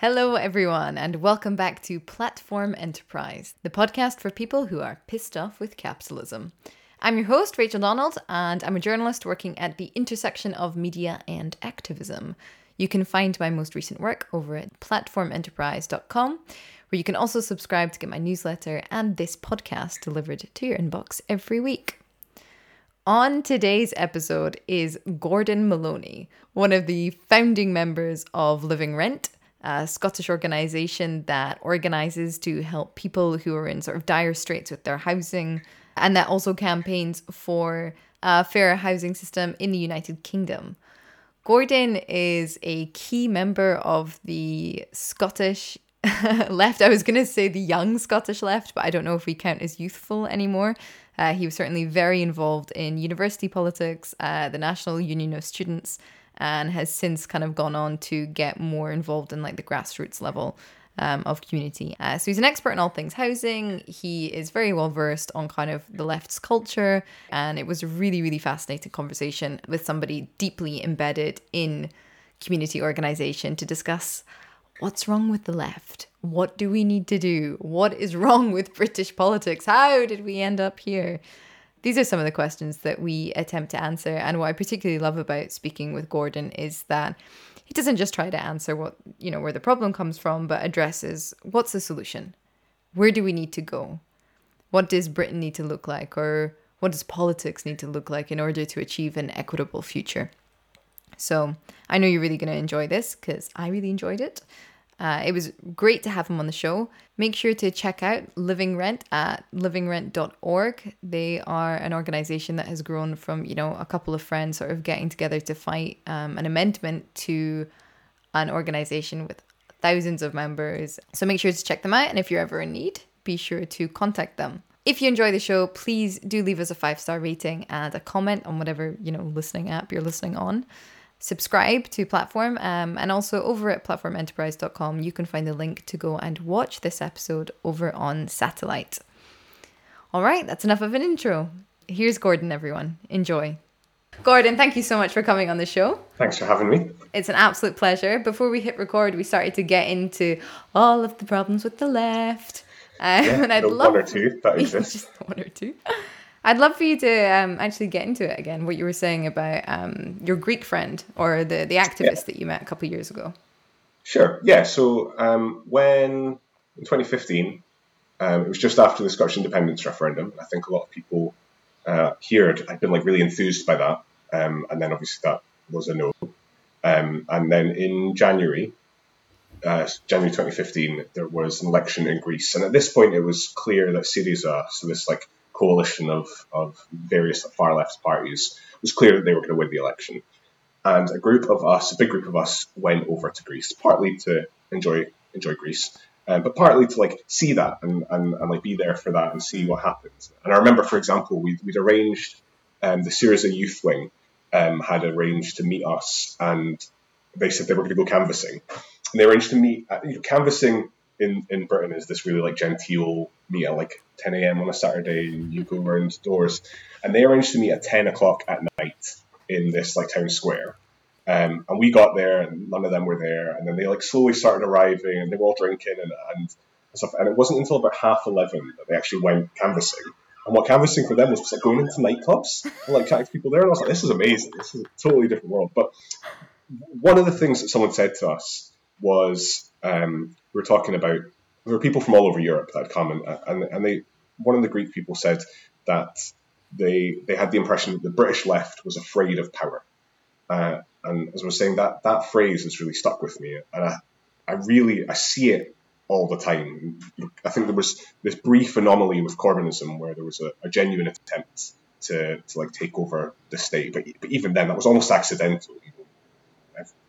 Hello, everyone, and welcome back to Platform Enterprise, the podcast for people who are pissed off with capitalism. I'm your host, Rachel Donald, and I'm a journalist working at the intersection of media and activism. You can find my most recent work over at platformenterprise.com, where you can also subscribe to get my newsletter and this podcast delivered to your inbox every week. On today's episode is Gordon Maloney, one of the founding members of Living Rent, a Scottish organisation that organises to help people who are in sort of dire straits with their housing, and that also campaigns for a fairer housing system in the United Kingdom. Gordon is a key member of the Scottish left. I was going to say the young Scottish left, but I don't know if we count as youthful anymore. Uh, he was certainly very involved in university politics, uh, the National Union of Students, and has since kind of gone on to get more involved in like the grassroots level um, of community. Uh, so he's an expert in all things housing. He is very well versed on kind of the left's culture, and it was a really, really fascinating conversation with somebody deeply embedded in community organization to discuss what's wrong with the left. What do we need to do? What is wrong with British politics? How did we end up here? These are some of the questions that we attempt to answer. And what I particularly love about speaking with Gordon is that he doesn't just try to answer what, you know, where the problem comes from, but addresses what's the solution? Where do we need to go? What does Britain need to look like? Or what does politics need to look like in order to achieve an equitable future? So I know you're really going to enjoy this because I really enjoyed it. Uh, it was great to have him on the show. Make sure to check out Living Rent at livingrent.org. They are an organization that has grown from, you know, a couple of friends sort of getting together to fight um, an amendment to an organization with thousands of members. So make sure to check them out. And if you're ever in need, be sure to contact them. If you enjoy the show, please do leave us a five star rating and a comment on whatever, you know, listening app you're listening on subscribe to platform um, and also over at platformenterprise.com you can find the link to go and watch this episode over on satellite. All right that's enough of an intro. Here's gordon everyone. Enjoy. Gordon thank you so much for coming on the show. Thanks for having me. It's an absolute pleasure. Before we hit record we started to get into all of the problems with the left. Um, yeah, and i'd love one or two that exists. just one or two I'd love for you to um, actually get into it again. What you were saying about um, your Greek friend or the the activist yeah. that you met a couple of years ago. Sure. Yeah. So um, when in 2015, um, it was just after the Scottish independence referendum. I think a lot of people uh, here had been like really enthused by that, um, and then obviously that was a no. Um, and then in January, uh, January 2015, there was an election in Greece, and at this point, it was clear that Syriza, so this like coalition of, of various far left parties, it was clear that they were going to win the election. And a group of us, a big group of us, went over to Greece, partly to enjoy enjoy Greece, uh, but partly to like see that and, and, and like be there for that and see what happens. And I remember, for example, we'd, we'd arranged um, the Syriza Youth Wing um, had arranged to meet us, and they said they were going to go canvassing. And they arranged to meet, uh, you know, canvassing in, in Britain is this really like genteel meet at like 10 a.m. on a Saturday and you go around doors. And they arranged to meet at 10 o'clock at night in this like town square. Um, and we got there and none of them were there. And then they like slowly started arriving and they were all drinking and, and stuff. And it wasn't until about half 11 that they actually went canvassing. And what canvassing for them was, was like going into nightclubs and like chatting to people there. And I was like, this is amazing. This is a totally different world. But one of the things that someone said to us was um, we were talking about there were people from all over Europe that had come and, and, and they one of the Greek people said that they they had the impression that the British left was afraid of power. Uh, and as I was saying, that that phrase has really stuck with me, and I, I really I see it all the time. I think there was this brief anomaly with Corbynism where there was a, a genuine attempt to, to like take over the state, but, but even then that was almost accidental.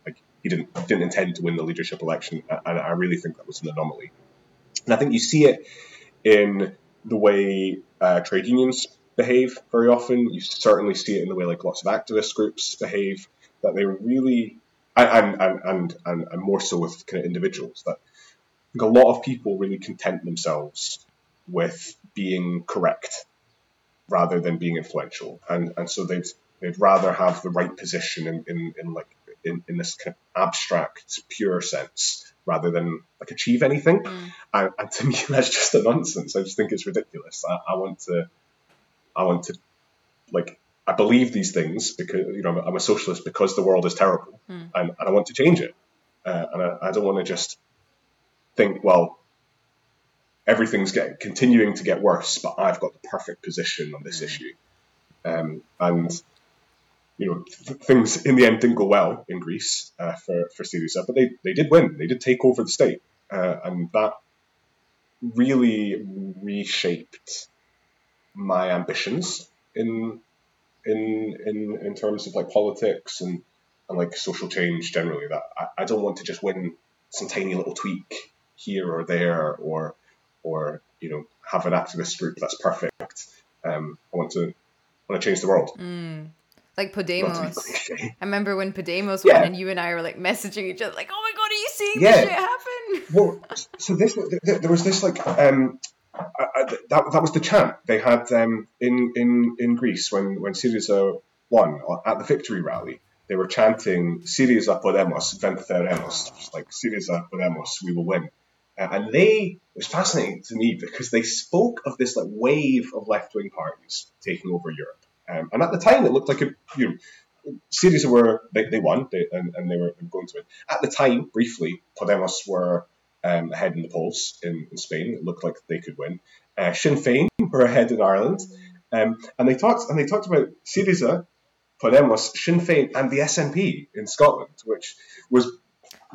Like he didn't didn't intend to win the leadership election, and I really think that was an anomaly. And I think you see it in the way uh, trade unions behave very often. You certainly see it in the way like lots of activist groups behave. That they really, and and and and, and more so with kind of individuals. That a lot of people really content themselves with being correct rather than being influential, and and so they'd they'd rather have the right position in, in, in like in, in this kind of abstract, pure sense rather than like achieve anything. Mm. And, and, to me, that's just a nonsense. I just think it's ridiculous. I, I want to, I want to, like, I believe these things because you know I'm a socialist because the world is terrible, mm. and, and I want to change it. Uh, and I, I don't want to just think, well, everything's getting continuing to get worse, but I've got the perfect position on this mm. issue. Um, and you know, th- things in the end didn't go well in Greece uh, for for Syriza, but they they did win. They did take over the state, uh, and that really reshaped my ambitions in in in in terms of like politics and and like social change generally. That I, I don't want to just win some tiny little tweak here or there, or or you know have an activist group that's perfect. Um, I want to want to change the world. Mm. Like Podemos. I remember when Podemos yeah. won and you and I were like messaging each other, like, "Oh my god, are you seeing yeah. this shit happen?" Well, so this there was this like um, that that was the chant they had um, in in in Greece when when Syriza won at the victory rally. They were chanting "Syriza Podemos, venceremos," just like "Syriza Podemos, we will win." Uh, and they it was fascinating to me because they spoke of this like wave of left wing parties taking over Europe um, and at the time, it looked like a you know, Syriza were they, they won they, and, and, they were going to win. At the time, briefly, Podemos were um, ahead in the polls in, in, Spain. It looked like they could win. Uh, Sinn Féin were ahead in Ireland, um, and they talked and they talked about Syriza, Podemos, Sinn Féin, and the SNP in Scotland, which was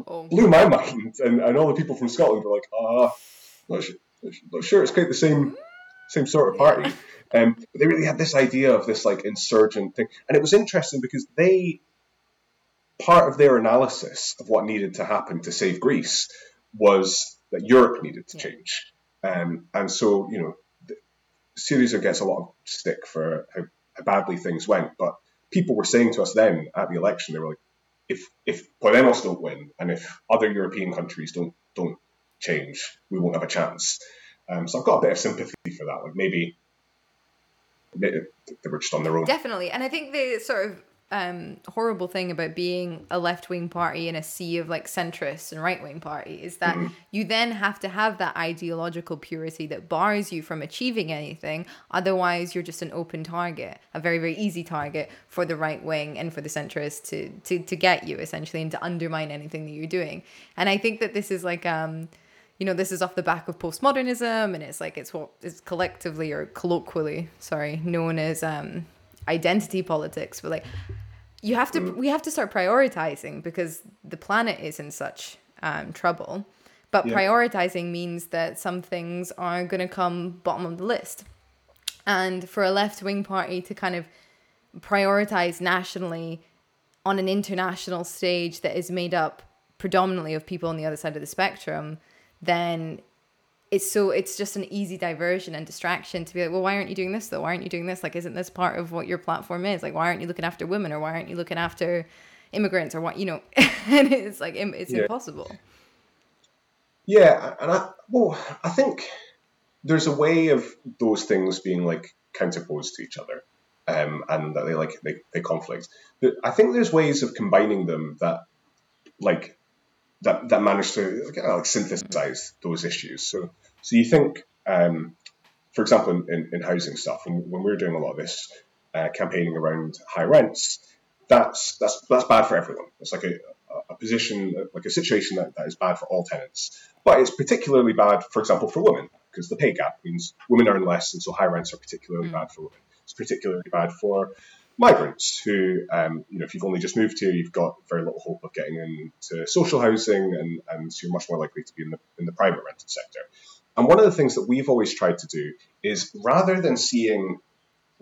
oh. blew my mind. And, and all the people from Scotland were like, "Ah, oh, not, not sure it's quite the same same sort of party." Um, but they really had this idea of this like insurgent thing, and it was interesting because they part of their analysis of what needed to happen to save Greece was that Europe needed to change, um, and so you know, Syriza gets a lot of stick for how, how badly things went, but people were saying to us then at the election, they were like, if if Podemos don't win and if other European countries don't don't change, we won't have a chance. Um, so I've got a bit of sympathy for that. Like maybe they, were just on their own. Definitely, and I think the sort of um, horrible thing about being a left wing party in a sea of like centrists and right wing party is that mm-hmm. you then have to have that ideological purity that bars you from achieving anything. Otherwise, you're just an open target, a very very easy target for the right wing and for the centrists to to to get you essentially and to undermine anything that you're doing. And I think that this is like um you know, this is off the back of postmodernism, and it's like it's what is collectively or colloquially, sorry, known as um, identity politics. But like, you have to, mm. we have to start prioritizing because the planet is in such um, trouble. But yeah. prioritizing means that some things are going to come bottom of the list. And for a left wing party to kind of prioritize nationally on an international stage that is made up predominantly of people on the other side of the spectrum then it's so it's just an easy diversion and distraction to be like, well, why aren't you doing this though? Why aren't you doing this? Like, isn't this part of what your platform is? Like, why aren't you looking after women or why aren't you looking after immigrants or what you know? and it's like it's yeah. impossible. Yeah, and I well, I think there's a way of those things being like counterposed to each other, um, and that they like they, they conflict. I think there's ways of combining them that like that that managed to like, like synthesize those issues. So so you think, um, for example, in, in, housing stuff, when, when we were doing a lot of this uh, campaigning around high rents, that's that's that's bad for everyone. It's like a, a position, like a situation that, that is bad for all tenants. But it's particularly bad, for example, for women, because the pay gap means women earn less, and so high rents are particularly mm. bad for women. It's particularly bad for migrants who, um, you know, if you've only just moved here, you've got very little hope of getting into social housing, and, and so you're much more likely to be in the, in the private rented sector. And one of the things that we've always tried to do is rather than seeing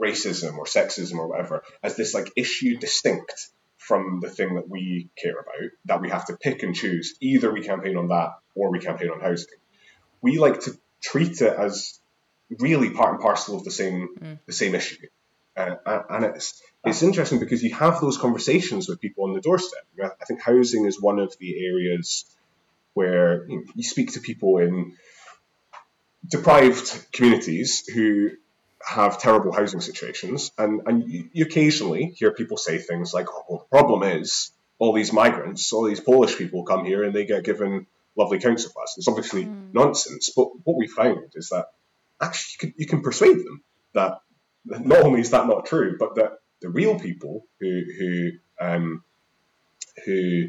racism or sexism or whatever as this like issue distinct from the thing that we care about, that we have to pick and choose, either we campaign on that or we campaign on housing. We like to treat it as really part and parcel of the same mm. the same issue. Uh, and it's it's interesting because you have those conversations with people on the doorstep. I think housing is one of the areas where you, know, you speak to people in deprived communities who have terrible housing situations, and and you, you occasionally hear people say things like, "Oh, well, the problem is all these migrants, all these Polish people come here and they get given lovely council flats. It's obviously mm. nonsense, but what we found is that actually you can, you can persuade them that not only is that not true, but that the real people who who um, who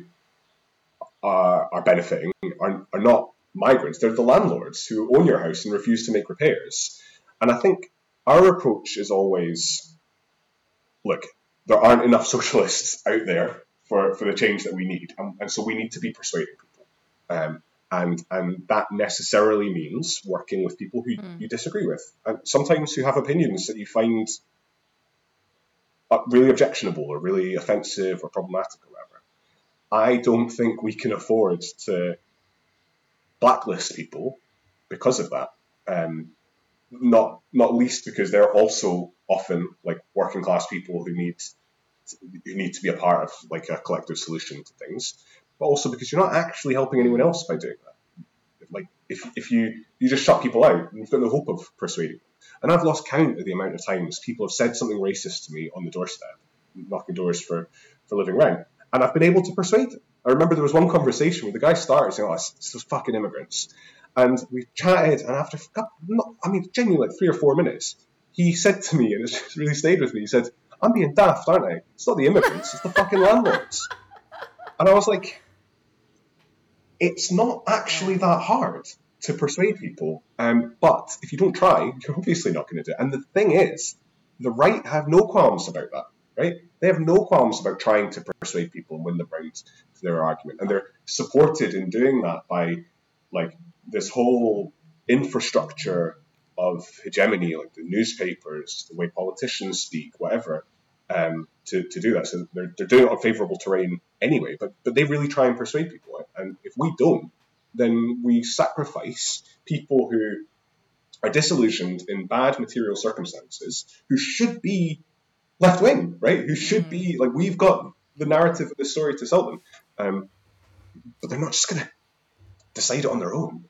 are, are benefiting are, are not migrants. They're the landlords who own your house and refuse to make repairs. And I think our approach is always look, there aren't enough socialists out there for, for the change that we need. And, and so we need to be persuading people. Um, and, and that necessarily means working with people who mm. you disagree with. And sometimes who have opinions that you find really objectionable or really offensive or problematic or whatever. I don't think we can afford to blacklist people because of that. Um, not not least because they're also often like working class people who need who need to be a part of like a collective solution to things, but also because you're not actually helping anyone else by doing that. Like if, if you you just shut people out, you've got no hope of persuading them. And I've lost count of the amount of times people have said something racist to me on the doorstep, knocking doors for for living rent, and I've been able to persuade them. I remember there was one conversation where the guy started saying, "Oh, it's those fucking immigrants," and we chatted, and after I mean, genuinely like three or four minutes, he said to me, and it's really stayed with me. He said, "I'm being daft, aren't I? It's not the immigrants, it's the fucking landlords." And I was like, "It's not actually that hard." To persuade people, um, but if you don't try, you're obviously not going to do it. And the thing is, the right have no qualms about that right? They have no qualms about trying to persuade people and win them round to their argument, and they're supported in doing that by like this whole infrastructure of hegemony, like the newspapers, the way politicians speak, whatever, um, to, to do that. So they're, they're doing it on favourable terrain anyway, but, but they really try and persuade people. And if we don't, then we sacrifice people who are disillusioned in bad material circumstances, who should be left wing, right? Who should be like we've got the narrative of the story to sell them, um, but they're not just going to decide it on their own.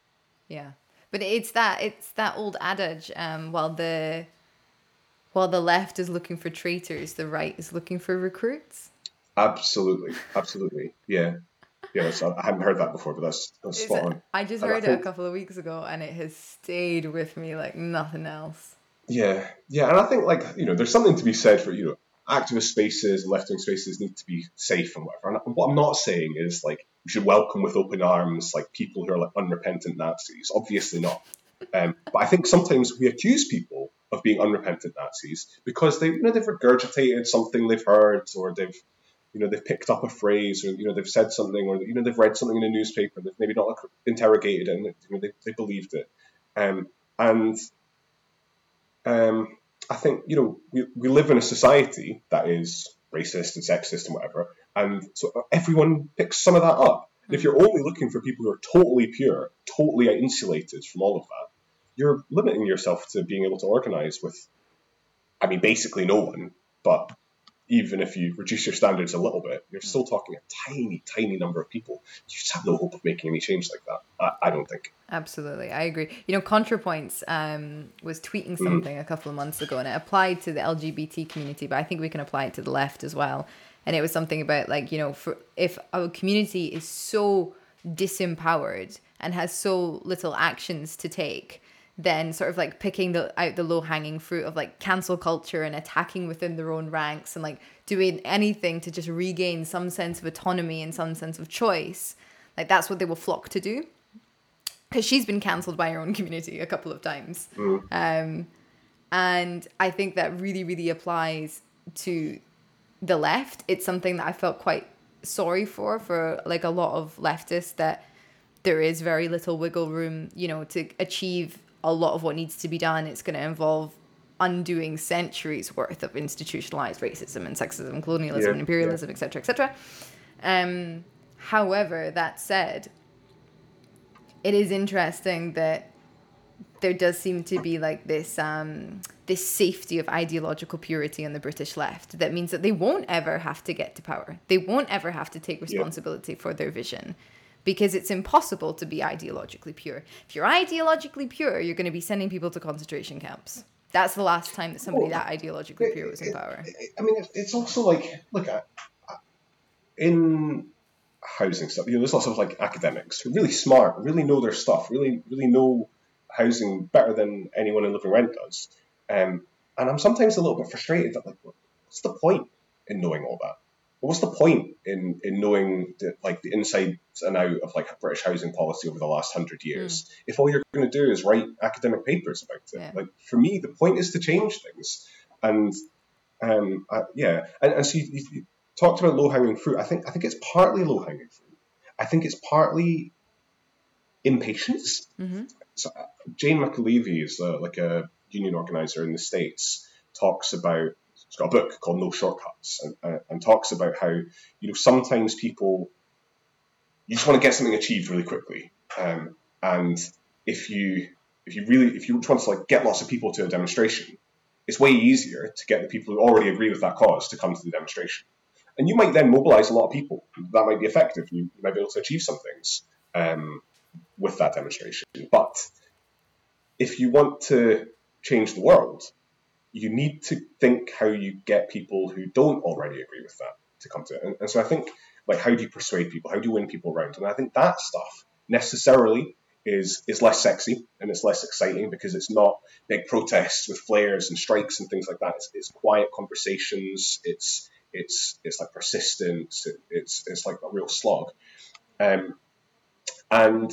Yeah, but it's that it's that old adage. Um, while the while the left is looking for traitors, the right is looking for recruits. Absolutely, absolutely, yeah. Yeah, I hadn't heard that before, but that's, that's spot on. I just heard it a couple of weeks ago, and it has stayed with me like nothing else. Yeah, yeah, and I think like you know, there's something to be said for you know, activist spaces and left wing spaces need to be safe and whatever. And what I'm not saying is like we should welcome with open arms like people who are like unrepentant Nazis. Obviously not. Um, but I think sometimes we accuse people of being unrepentant Nazis because they you know they've regurgitated something they've heard or they've you know they've picked up a phrase or you know they've said something or you know they've read something in a newspaper they've maybe not interrogated it and you know, they, they believed it um, and um, I think you know we, we live in a society that is racist and sexist and whatever, and so everyone picks some of that up. And if you're only looking for people who are totally pure, totally insulated from all of that, you're limiting yourself to being able to organize with, I mean, basically no one, but even if you reduce your standards a little bit, you're still talking a tiny, tiny number of people. You just have no hope of making any change like that. I, I don't think. Absolutely, I agree. You know, ContraPoints um, was tweeting mm-hmm. something mm. a couple of months ago, and it applied to the LGBT community, but I think we can apply it to the left as well. And it was something about like you know, for if a community is so disempowered and has so little actions to take then sort of like picking the out the low hanging fruit of like cancel culture and attacking within their own ranks and like doing anything to just regain some sense of autonomy and some sense of choice like that's what they will flock to do. Because she's been cancelled by her own community a couple of times. Mm. um, and i think that really really applies to the left. It's something that i felt quite sorry for for like a lot of leftists that there is very little wiggle room you know to achieve a lot of what needs to be done. It's going to involve undoing centuries worth of institutionalized racism and sexism, colonialism, yeah, and imperialism, etc., yeah. etc. Et um, however, that said, it is interesting that there does seem to be like this um, this safety of ideological purity on the British left that means that they won't ever have to get to power. They won't ever have to take responsibility yeah. for their vision because it's impossible to be ideologically pure. If you're ideologically pure, you're going to be sending people to concentration camps. That's the last time that somebody well, that ideologically pure was in power. I mean, it's also like, look, in housing stuff. You know, there's lots of like academics who are really smart, really know their stuff, really really know housing better than anyone in Living Rent does. Um, and I'm sometimes a little bit frustrated that like, what's the point in knowing all that? What's the point in in knowing the, like the insides and out of like British housing policy over the last hundred years? Mm. If all you're going to do is write academic papers about it, yeah. like for me, the point is to change things. And um, I, yeah, and, and so you, you talked about low hanging fruit. I think I think it's partly low hanging fruit. I think it's partly impatience. Mm-hmm. So uh, Jane McAlevey is uh, like a union organizer in the states. Talks about she's got a book called No Shortcuts and, uh, and talks about how you know sometimes people you just want to get something achieved really quickly, um, and if you if you really if you want to like get lots of people to a demonstration, it's way easier to get the people who already agree with that cause to come to the demonstration. And you might then mobilize a lot of people. That might be effective. You, you might be able to achieve some things um, with that demonstration. But if you want to change the world, you need to think how you get people who don't already agree with that to come to it. And, and so I think, like, how do you persuade people? How do you win people around? And I think that stuff necessarily is is less sexy and it's less exciting because it's not big protests with flares and strikes and things like that. It's, it's quiet conversations. It's it's it's like persistence. It, it's it's like a real slog, um, and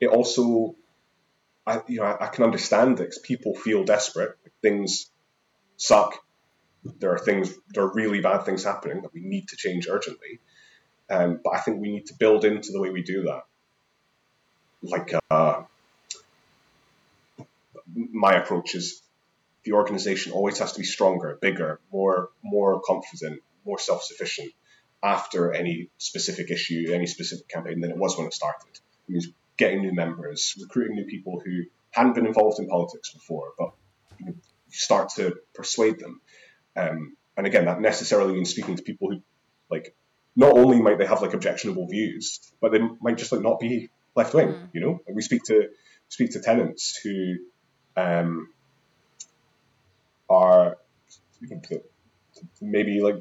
it also, I you know I, I can understand it. People feel desperate. Things suck. There are things. There are really bad things happening that we need to change urgently. Um, but I think we need to build into the way we do that, like uh, my approach is the organization always has to be stronger, bigger, more more confident, more self sufficient after any specific issue, any specific campaign than it was when it started. It means getting new members, recruiting new people who hadn't been involved in politics before, but start to persuade them. Um, and again, that necessarily means speaking to people who, like, not only might they have like objectionable views, but they might just like not be left wing. Mm. You know, we speak to speak to tenants who um, are maybe like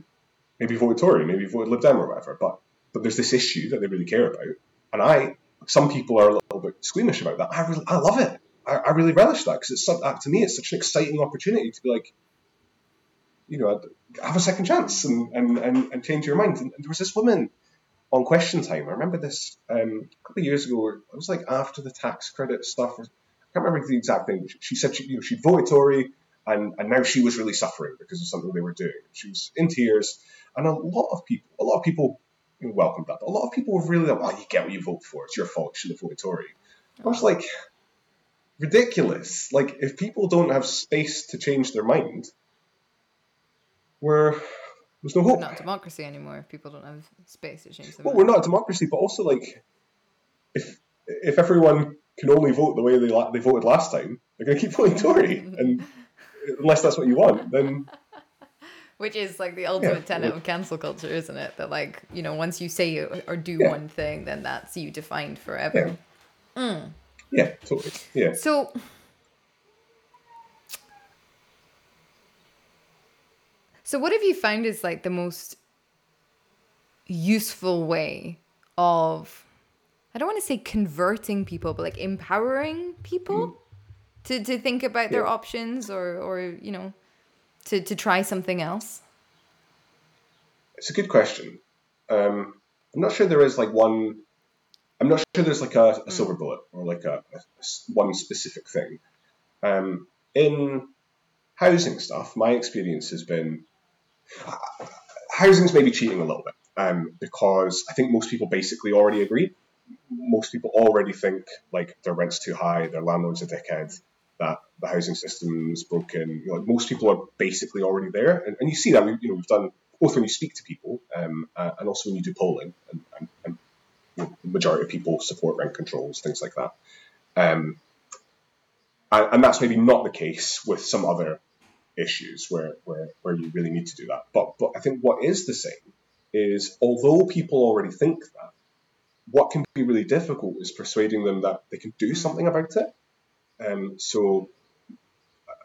maybe voted Tory, maybe voted Lib Dem or whatever, but but there's this issue that they really care about, and I some people are a little bit squeamish about that. I really I love it. I, I really relish that because it's uh, to me it's such an exciting opportunity to be like, you know, have a second chance and and, and, and change your mind. And, and, there was this woman on Question Time. I remember this um, a couple of years ago. It was like after the tax credit stuff. I can't remember the exact thing. She said she, you know, she voted Tory and, and now she was really suffering because of something they were doing. She was in tears, and a lot of people, a lot of people welcomed that. But a lot of people were really like, "Oh, you get what you vote for. It's your fault. You should have voted Tory." I was like, ridiculous. Like, if people don't have space to change their mind, we're there's no hope. We're not democracy anymore. If people don't have space to change their well, mind. we're not a democracy, but also like, if if everyone can only vote the way they they voted last time, they're going to keep voting Tory, and unless that's what you want, then. Which is like the ultimate yeah, tenet of cancel culture, isn't it? That like you know, once you say or do yeah. one thing, then that's you defined forever. Mm. Yeah, totally. Yeah. So. So, what have you found is like the most useful way of, I don't want to say converting people, but like empowering people? Mm to, to think about their yeah. options or, or you know to, to try something else? It's a good question. Um, I'm not sure there is like one. I'm not sure there's like a, a mm. silver bullet or like a, a one specific thing. Um, in housing stuff, my experience has been housing's maybe cheating a little bit um, because I think most people basically already agree. Most people already think like their rent's too high, their landlord's a dickhead, that the housing system's broken. You know, most people are basically already there, and, and you see that. We, you know, we've done both when you speak to people um, uh, and also when you do polling, and, and, and the majority of people support rent controls, things like that. Um, and, and, that's maybe not the case with some other issues where, where, where you really need to do that. But but I think what is the same is although people already think that, what can be really difficult is persuading them that they can do something about it. Um, so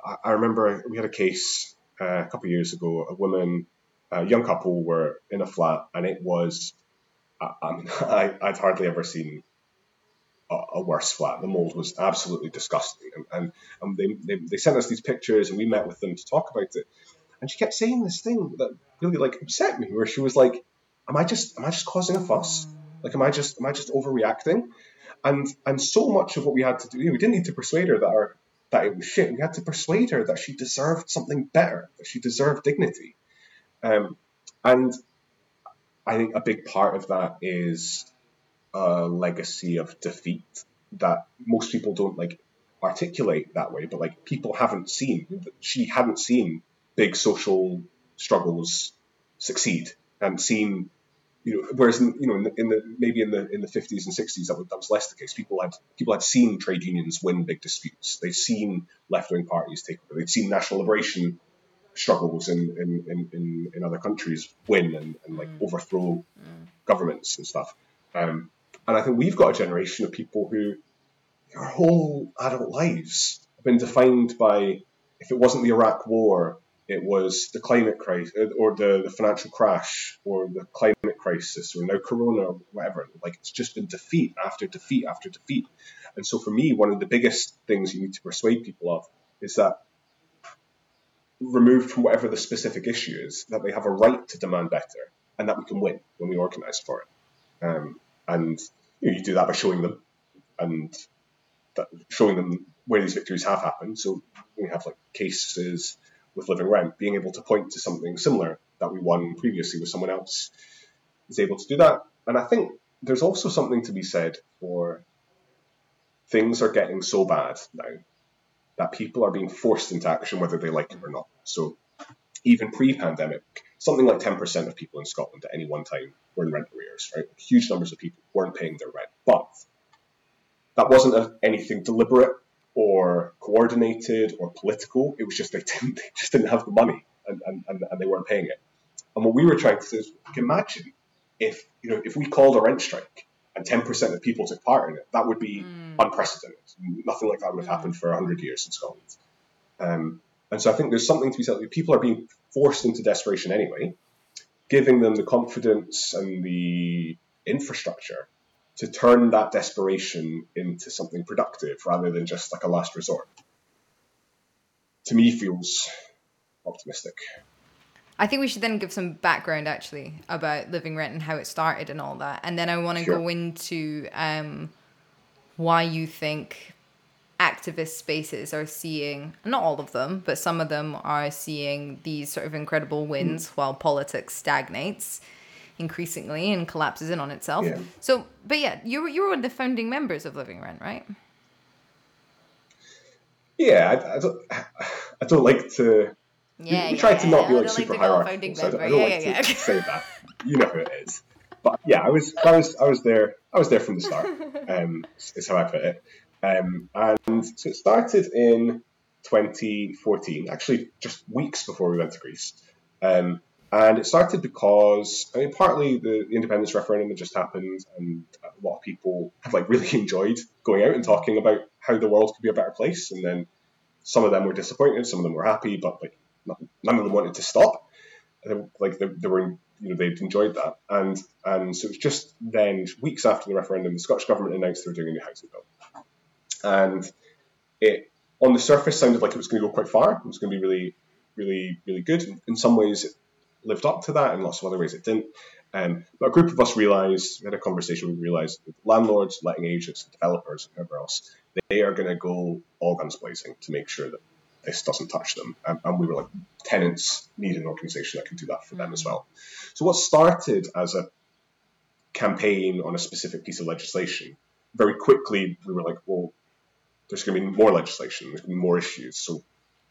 I, I, remember we had a case uh, a couple of years ago. A woman, a young couple, were in a flat, and it was I, mean, I, I'd hardly ever seen a, a worse flat. The mold was absolutely disgusting, and and, and they, they they sent us these pictures, and we met with them to talk about it. And she kept saying this thing that really like upset me, where she was like, "Am I just am I just causing a fuss? Like, am I just am I just overreacting?" And and so much of what we had to do, we didn't need to persuade her that our that it was shit. We had to persuade her that she deserved something better, that she deserved dignity. Um, and I think a big part of that is a legacy of defeat that most people don't like articulate that way, but like people haven't seen. She hadn't seen big social struggles succeed and seen you know, whereas in, you know, in the, in the, maybe in the in the fifties and sixties that was, that was less the case. People had people had seen trade unions win big disputes. They'd seen left wing parties take over. They'd seen national liberation struggles in in, in, in, other countries win and, and like mm. overthrow mm. governments and stuff. Um, and I think we've got a generation of people who their whole adult lives have been defined by if it wasn't the Iraq War it was the climate crisis uh, or the, the financial crash or the climate crisis or now corona or whatever like it's just been defeat after defeat after defeat and so for me one of the biggest things you need to persuade people of is that removed from whatever the specific issue is that they have a right to demand better and that we can win when we organize for it. Um, and you, know, you do that by showing them and showing them where these victories have happened. So we have like cases with Living Rent, being able to point to something similar that we won previously with someone else is able to do that. And I think there's also something to be said for things are getting so bad now that people are being forced into action whether they like it or not. So even pre-pandemic, something like 10% of people in Scotland at any one time were in rent arrears, right? Huge numbers of people weren't paying their rent. But that wasn't a, anything deliberate or coordinated or political. It was just they didn't they just didn't have the money and, and, and, they weren't paying it. And what we were trying to say is, imagine if you know if we called a rent strike and ten percent of people took part in it, that would be mm. unprecedented. Nothing like that would have happened for hundred years in Scotland. Um, and so I think there's something to be said. People are being forced into desperation anyway, giving them the confidence and the infrastructure to turn that desperation into something productive rather than just like a last resort. To me, feels optimistic. I think we should then give some background actually about Living Rent and how it started and all that. And then I want to sure. go into um, why you think activist spaces are seeing, not all of them, but some of them are seeing these sort of incredible wins mm. while politics stagnates increasingly and collapses in on itself. Yeah. So, but yeah, you were you were one of the founding members of Living Rent, right? Yeah, I, I don't I don't like to. Yeah, we, we try to not be like super like hierarchical. So I don't, I don't yeah, like yeah, to say that. You know who it is. But yeah, I was I was I was there I was there from the start. Um, is how I put it. Um, and so it started in 2014, actually just weeks before we went to Greece. Um, and it started because, I mean, partly the independence referendum had just happened, and a lot of people have like really enjoyed going out and talking about how the world could be a better place. And then some of them were disappointed, some of them were happy, but like none of them wanted to stop. Like they, they were, you know, they'd enjoyed that, and and so it was just then weeks after the referendum, the Scottish government announced they were doing a new housing bill, and it on the surface sounded like it was going to go quite far. It was going to be really, really, really good. In some ways, it lived up to that, in lots of other ways it didn't. Um, but a group of us realised, we had a conversation, we realised that landlords, letting agents, developers, and whoever else, they are going to go all guns blazing to make sure that this doesn't touch them. Um, and we were like, tenants need an organisation that can do that for them as well. So what started as a campaign on a specific piece of legislation, very quickly we were like, well, there's going to be more legislation, there's going to be more issues, so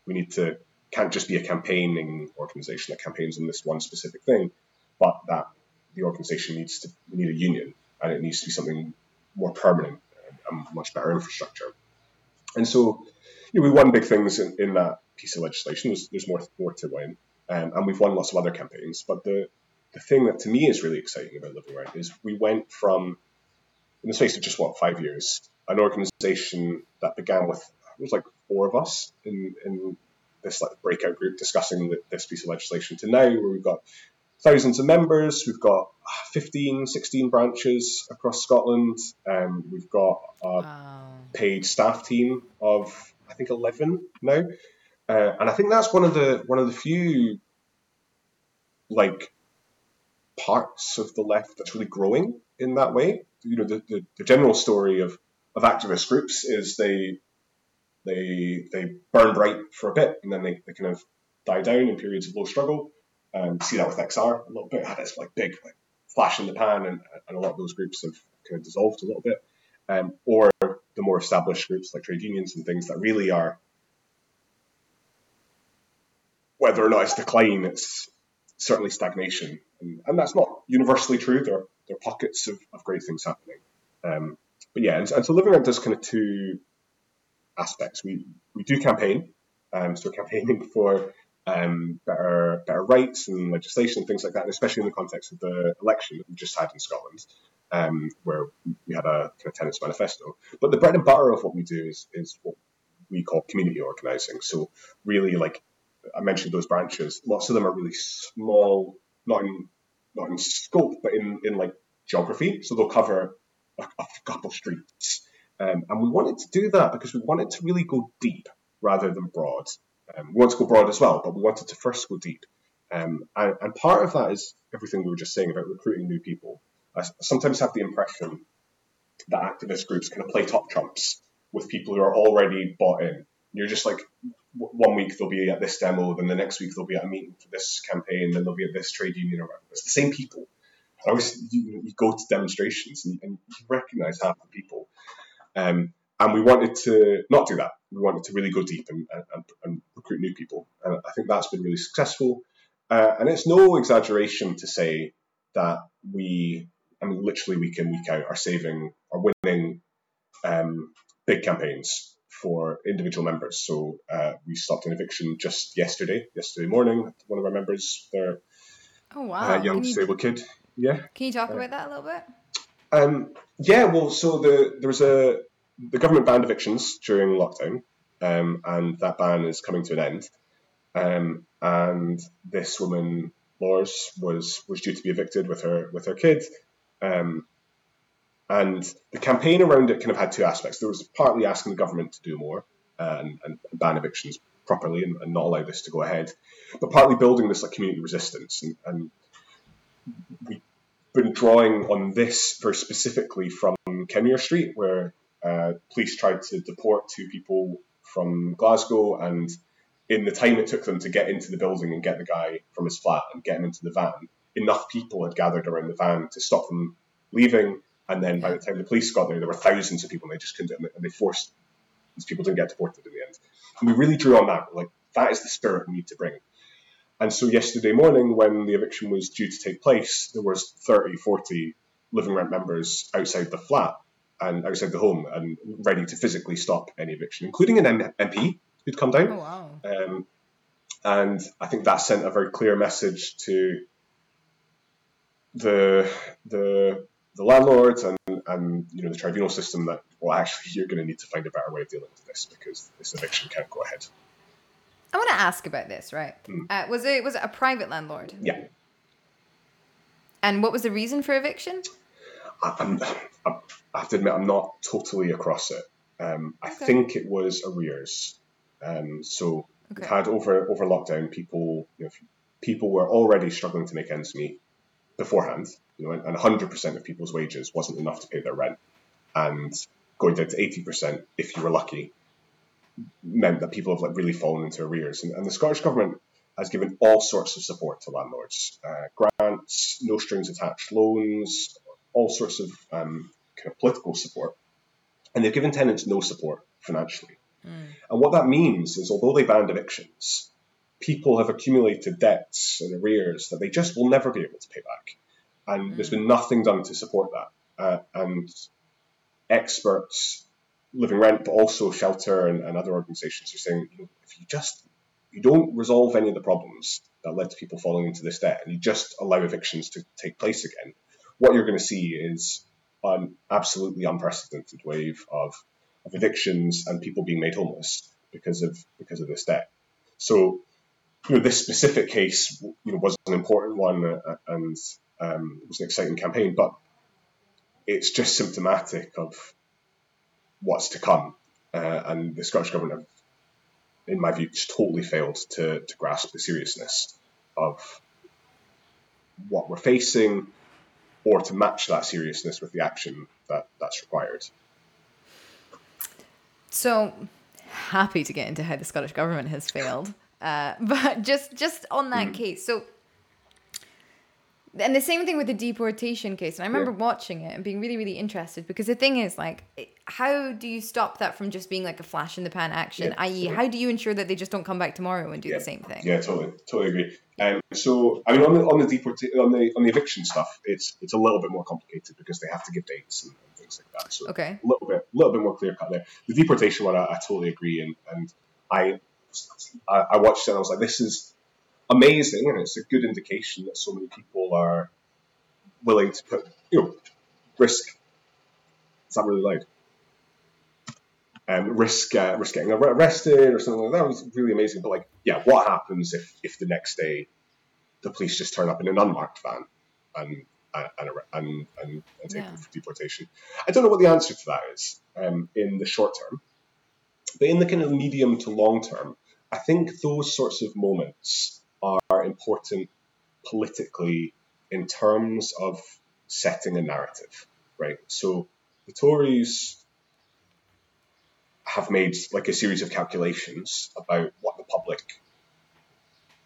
we need to can't just be a campaigning organization that campaigns on this one specific thing, but that the organization needs to need a union and it needs to be something more permanent and much better infrastructure. And so, you know, we won big things in, in that piece of legislation. There's, there's more more to win, um, and we've won lots of other campaigns. But the the thing that to me is really exciting about Living Rent is we went from, in the space of just what five years, an organization that began with it was like four of us in in this like breakout group discussing this piece of legislation to now where we've got thousands of members. We've got 15, 16 branches across Scotland. Um, we've got a wow. paid staff team of I think 11 now, uh, and I think that's one of the one of the few like parts of the left that's really growing in that way. You know, the, the, the general story of, of activist groups is they they they burn bright for a bit and then they, they kind of die down in periods of low struggle. Um, see that with XR a little bit. Had this like big like, flash in the pan, and, and a lot of those groups have kind of dissolved a little bit. Um, or the more established groups like trade unions and things that really are, whether or not it's decline, it's certainly stagnation, and, and that's not universally true. There are, there are pockets of, of great things happening. Um, but yeah, and, and, so Living Rent does kind of two aspects. We we do campaign, um, so campaigning for um, better better rights and legislation and things like that, and especially in the context of the election that we just had in Scotland, um, where we had a kind of tenants manifesto. But the bread and butter of what we do is is what we call community organising. So really, like I mentioned, those branches, lots of them are really small, not in not in scope, but in in like geography. So they'll cover a, a couple streets, um, and we wanted to do that because we wanted to really go deep rather than broad. Um, we want to go broad as well, but we wanted to first go deep. Um, and, and, part of that is everything we were just saying about recruiting new people. I sometimes have the impression that activist groups kind of play top trumps with people who are already bought in. You're just like, one week they'll be at this demo, then the next week they'll be at a meeting for this campaign, then they'll be at this trade union or. It's the same people. I always you, you go to demonstrations and, and, you recognize half the people. Um, and we wanted to not do that. We wanted to really go deep and, and, and recruit new people. And I think that's been really successful. Uh, and it's no exaggeration to say that we, I mean, literally week in, week out, are saving, are winning um, big campaigns for individual members. So uh, we stopped an eviction just yesterday, yesterday morning. One of our members, their oh wow, uh, young disabled kid. Yeah. Can you talk uh, about that a little bit? Um, yeah. Well, so the there was a the government banned evictions during lockdown, um, and that ban is coming to an end. Um, and this woman, Lors, was was due to be evicted with her with her kid. Um, and the campaign around it kind of had two aspects. There was partly asking the government to do more and, and ban evictions properly and, and, not allow this to go ahead, but partly building this like community resistance. And, and we've been drawing on this very specifically from Kenmure Street, where uh, police tried to deport two people from Glasgow, and in the time it took them to get into the building and get the guy from his flat and get him into the van, enough people had gathered around the van to stop them leaving. And then by the time the police got there, there were thousands of people, and they just couldn't, and they forced these people to get deported in the end. And we really drew on that. Like that is the spirit we need to bring. And so yesterday morning, when the eviction was due to take place, there was 30, 40 living rent members outside the flat and outside the home and ready to physically stop any eviction, including an M- MP who'd come down. Oh, wow. Um, and I think that sent a very clear message to the the the landlords and, and you know the tribunal system that well actually you're going to need to find a better way of dealing with this because this eviction can't go ahead. I want to ask about this, right? Mm. Uh, was it was it a private landlord? Yeah. And what was the reason for eviction? I, I'm, I have to admit, I'm not totally across it. Um, I okay. think it was arrears. Um, so okay. we've had over over lockdown, people you know, people were already struggling to make ends meet beforehand. You know, and 100% of people's wages wasn't enough to pay their rent, and going down to 80% if you were lucky meant that people have like really fallen into arrears. And, and the Scottish government has given all sorts of support to landlords: uh, grants, no strings attached loans, all sorts of um, kind of political support, and they've given tenants no support financially. Mm. And what that means is, although they banned evictions, people have accumulated debts and arrears that they just will never be able to pay back, and mm. there's been nothing done to support that. Uh, and experts, Living Rent, but also Shelter and, and other organisations are saying, you know, if you just you don't resolve any of the problems that led to people falling into this debt, and you just allow evictions to take place again, what you're going to see is an absolutely unprecedented wave of, of evictions and people being made homeless because of because of this debt. So you know, this specific case, you know, was an important one uh, and um, was an exciting campaign, but it's just symptomatic of what's to come. Uh, and the Scottish government in my view, just totally failed to, to grasp the seriousness of what we're facing or to match that seriousness with the action that, that's required. So happy to get into how the Scottish government has failed. Uh, but just just on that mm. case, so and the same thing with the deportation case. And I remember yeah. watching it and being really, really interested because the thing is, like, how do you stop that from just being like a flash in the pan action? Yeah, i.e., how do you ensure that they just don't come back tomorrow and do yeah. the same thing? Yeah, totally, totally agree. Um, so, I mean, on the on the deportation on the on the eviction stuff, it's it's a little bit more complicated because they have to give dates and, and things like that. So, okay, a little bit, a little bit more clear cut there. The deportation one, I, I totally agree, and and I I watched it and I was like, this is amazing, and it's a good indication that so many people are willing to put, you know, risk. Is that really loud? Um, risk uh, risk getting arrested or something like that. that was really amazing. But like, yeah, what happens if if the next day the police just turn up in an unmarked van and and and, and, and take yeah. for deportation? I don't know what the answer to that is um, in the short term, but in the kind of medium to long term, I think those sorts of moments are important politically in terms of setting a narrative, right? So the Tories have made like a series of calculations about what the public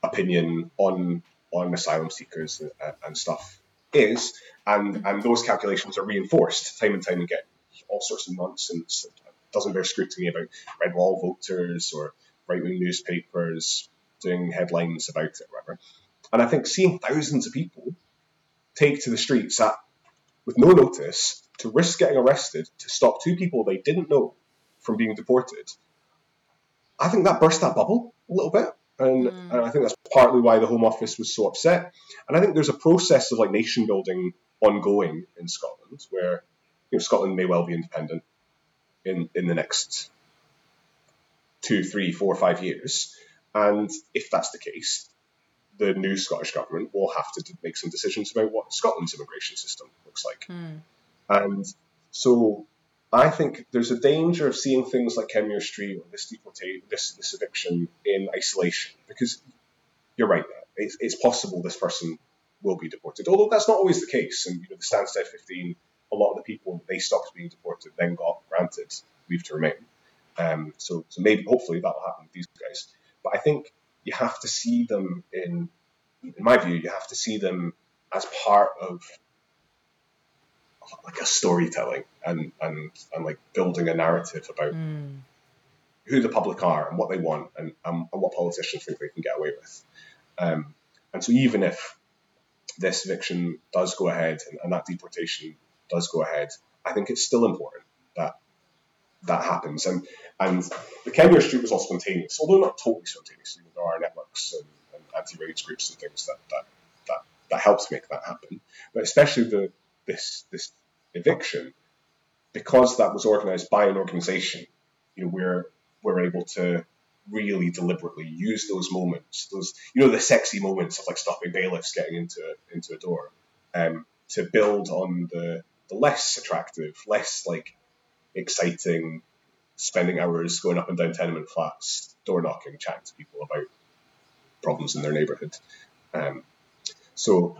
opinion on on asylum seekers and, and stuff is, and and those calculations are reinforced time and time again. All sorts of nonsense doesn't bear scrutiny about red wall voters or right wing newspapers doing headlines about it, whatever. And I think seeing thousands of people take to the streets at, with no notice to risk getting arrested to stop two people they didn't know from being deported, I think that burst that bubble a little bit. And, mm. and, I think that's partly why the Home Office was so upset. And I think there's a process of like nation building ongoing in Scotland where you know, Scotland may well be independent in, in the next two, three, four, five years. And if that's the case, the new Scottish government will have to make some decisions about what Scotland's immigration system looks like. Mm. And so I think there's a danger of seeing things like Street or this deportation, this, this eviction in isolation, because you're right, it's, it's, possible this person will be deported. Although that's not always the case. And you know, the Stansted 15, a lot of the people they stopped being deported then got granted leave to remain. Um, so, so maybe, hopefully, that will happen with these guys. But I think you have to see them in, in my view, you have to see them as part of like a storytelling and and and like building a narrative about mm. who the public are and what they want and, and, and what politicians think they can get away with. Um, and so even if this eviction does go ahead and, and that deportation does go ahead, I think it's still important that that happens. And and the Kenmure Street was all spontaneous, although not totally spontaneous. You know, there are networks and, and anti-raids groups and things that, that that that helps make that happen. But especially the this this eviction, because that was organised by an organisation, you know, we're we're able to really deliberately use those moments, those you know the sexy moments of like stopping bailiffs getting into into a door, um, to build on the the less attractive, less like exciting, spending hours going up and down tenement flats, door knocking, chatting to people about problems in their neighbourhood. Um, so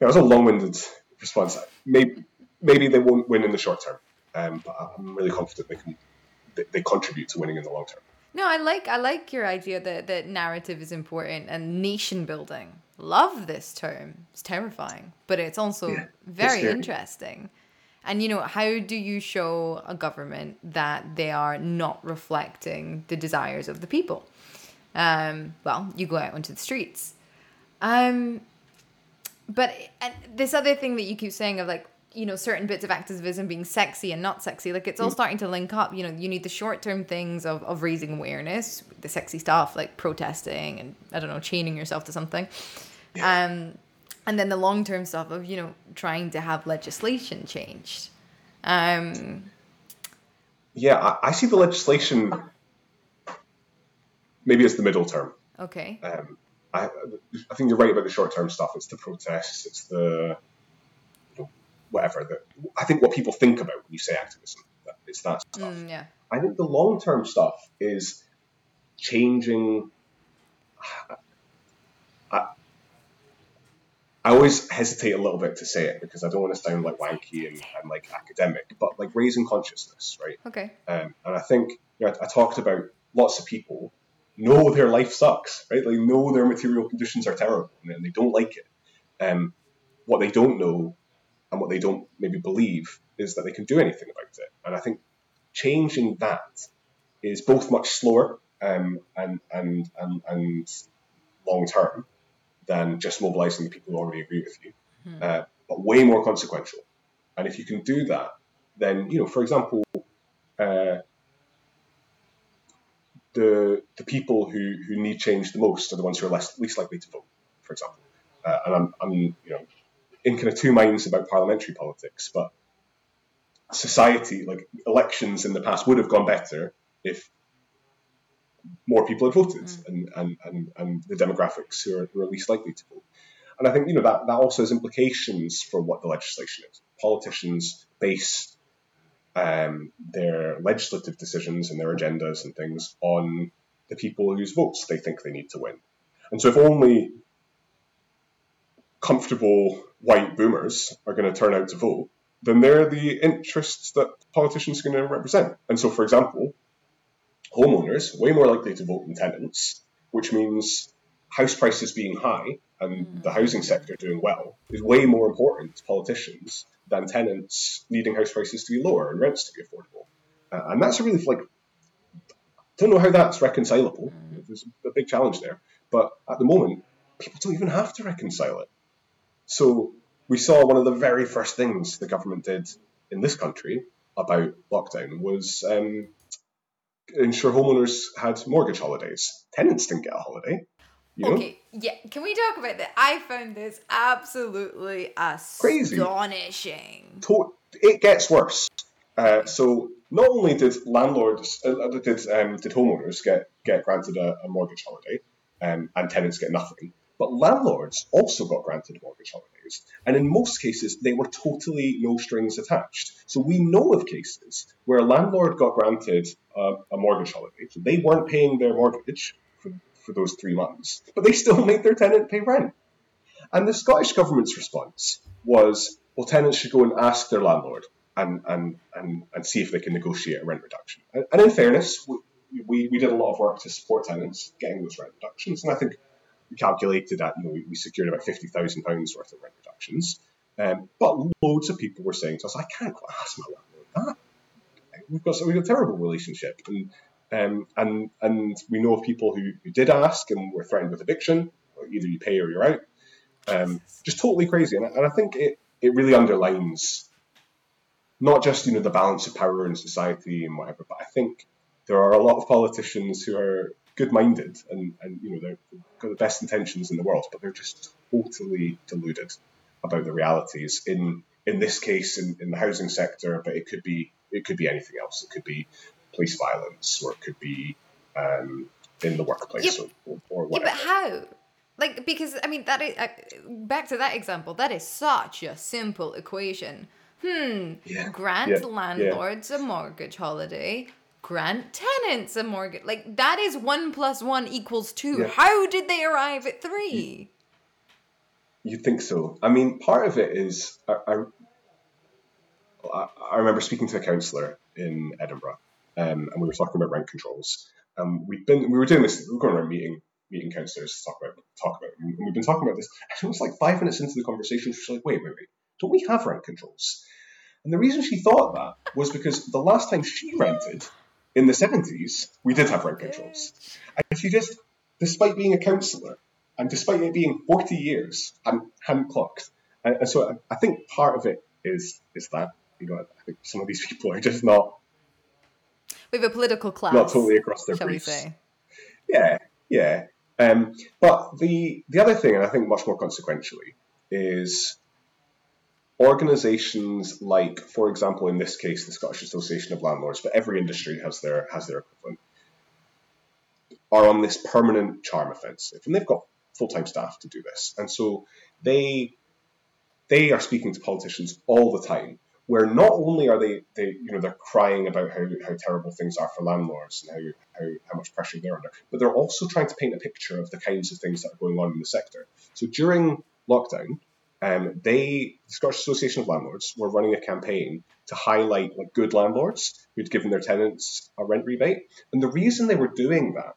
yeah, it was a long-winded response. Maybe maybe they won't win in the short term, um, but I'm really confident they can. They, they contribute to winning in the long term. No, I like I like your idea that that narrative is important and nation building. Love this term. It's terrifying, but it's also yeah, very it's interesting. And you know, how do you show a government that they are not reflecting the desires of the people? Um, well, you go out onto the streets. Um, but and this other thing that you keep saying of like you know certain bits of activism being sexy and not sexy like it's all mm. starting to link up you know you need the short term things of, of raising awareness the sexy stuff like protesting and i don't know chaining yourself to something um and then the long term stuff of you know trying to have legislation changed um yeah I, I see the legislation maybe as the middle term Okay. Um, I, I think you're right about the short term stuff. It's the protests. It's the you know, whatever. The, I think what people think about when you say activism, it's that stuff. Mm, yeah. I think the long term stuff is changing. I, I always hesitate a little bit to say it because I don't want to sound like wanky and, and like academic, but like raising consciousness, right? Okay. Um, and I think you know, I, I talked about lots of people know their life sucks, right? They know their material conditions are terrible and they don't like it. Um, what they don't know and what they don't maybe believe is that they can do anything about it. And I think changing that is both much slower um, and, and, and, and long term than just mobilizing the people who already agree with you, Hmm. uh, but way more consequential. And if you can do that, then, you know, for example, uh, the the people who, who need change the most are the ones who are less least likely to vote, for example. Uh, and I'm, I'm you know in kind of two minds about parliamentary politics, but society like elections in the past would have gone better if more people had voted and, and, and, and the demographics who are, who are least likely to vote. And I think you know that, that also has implications for what the legislation is. Politicians base um, their legislative decisions and their agendas and things on the people whose votes they think they need to win. And so if only comfortable white boomers are going to turn out to vote, then they're the interests that politicians are going to represent. And so, for example, homeowners way more likely to vote than tenants, which means house prices being high and the housing sector doing well is way more important to politicians than tenants needing house prices to be lower and rents to be affordable. Uh, and that's a really like I don't know how that's reconcilable. There's a big challenge there, but at the moment, people don't even have to reconcile it. So we saw one of the very first things the government did in this country about lockdown was um, ensure homeowners had mortgage holidays. Tenants didn't get a holiday. You know? Okay, yeah. Can we talk about that? I found this absolutely Crazy. astonishing. To- it gets worse. Uh, so not only did landlords, uh, did um, did homeowners get get granted a, a mortgage holiday, um, and tenants get nothing, but landlords also got granted mortgage holidays, and in most cases they were totally no strings attached. So we know of cases where a landlord got granted a, a mortgage holiday, so they weren't paying their mortgage for, for those three months, but they still made their tenant pay rent. And the Scottish government's response was, well, tenants should go and ask their landlord and, and, and, and see if they can negotiate a rent reduction. And, and in fairness, we, we, we did a lot of work to support tenants getting those rent reductions. And I think we calculated that you know, we, we secured about £50,000 worth of rent reductions. Um, but loads of people were saying to us, I can't go ask my landlord that. We've got, we've got a terrible relationship. And, um, and, and we know of people who, who did ask and were threatened with eviction. Either you pay or you're out. Um, just totally crazy. And I, and I think it, it really underlines not just you know the balance of power in society and whatever, but I think there are a lot of politicians who are good-minded and, and you know they've got the best intentions in the world, but they're just totally deluded about the realities. In in this case, in, in the housing sector, but it could be it could be anything else. It could be police violence, or it could be um, in the workplace, Yep. or, or Yeah, but how? Like, because I mean, that is uh, back to that example. That is such a simple equation. Hmm. Yeah, Grant yeah, yeah. landlords a mortgage holiday. Grant tenants a mortgage. Like that is one plus one equals two. Yeah. How did they arrive at three? You'd think so. I mean, part of it is I, I, I remember speaking to a counsellor in Edinburgh, um, and we were talking about rent controls. Um, we've been we were doing this. We were going around meeting meeting counsellors to talk about talk about, and we've been talking about this. And it was like five minutes into the conversation, she's like, "Wait, wait, wait! Don't we have rent controls?" And the reason she thought that was because the last time she rented in the seventies, we did have rent controls, and she just, despite being a counsellor and despite it being 40 years, hadn't, hadn't clocked. And, and so I, I think part of it is is that you know I think some of these people are just not We have a political class. not totally across their shall briefs. we say? Yeah, yeah. Um, but the the other thing, and I think much more consequentially, is organisations like, for example, in this case, the Scottish Association of Landlords, but every industry has their has their equivalent. are on this permanent charm offensive, and they've got full time staff to do this, and so they they are speaking to politicians all the time. Where not only are they, they you know, they're crying about how, how terrible things are for landlords and how, how, how much pressure they're under, but they're also trying to paint a picture of the kinds of things that are going on in the sector. So during lockdown, um, they, the Scottish Association of Landlords, were running a campaign to highlight like good landlords who'd given their tenants a rent rebate. And the reason they were doing that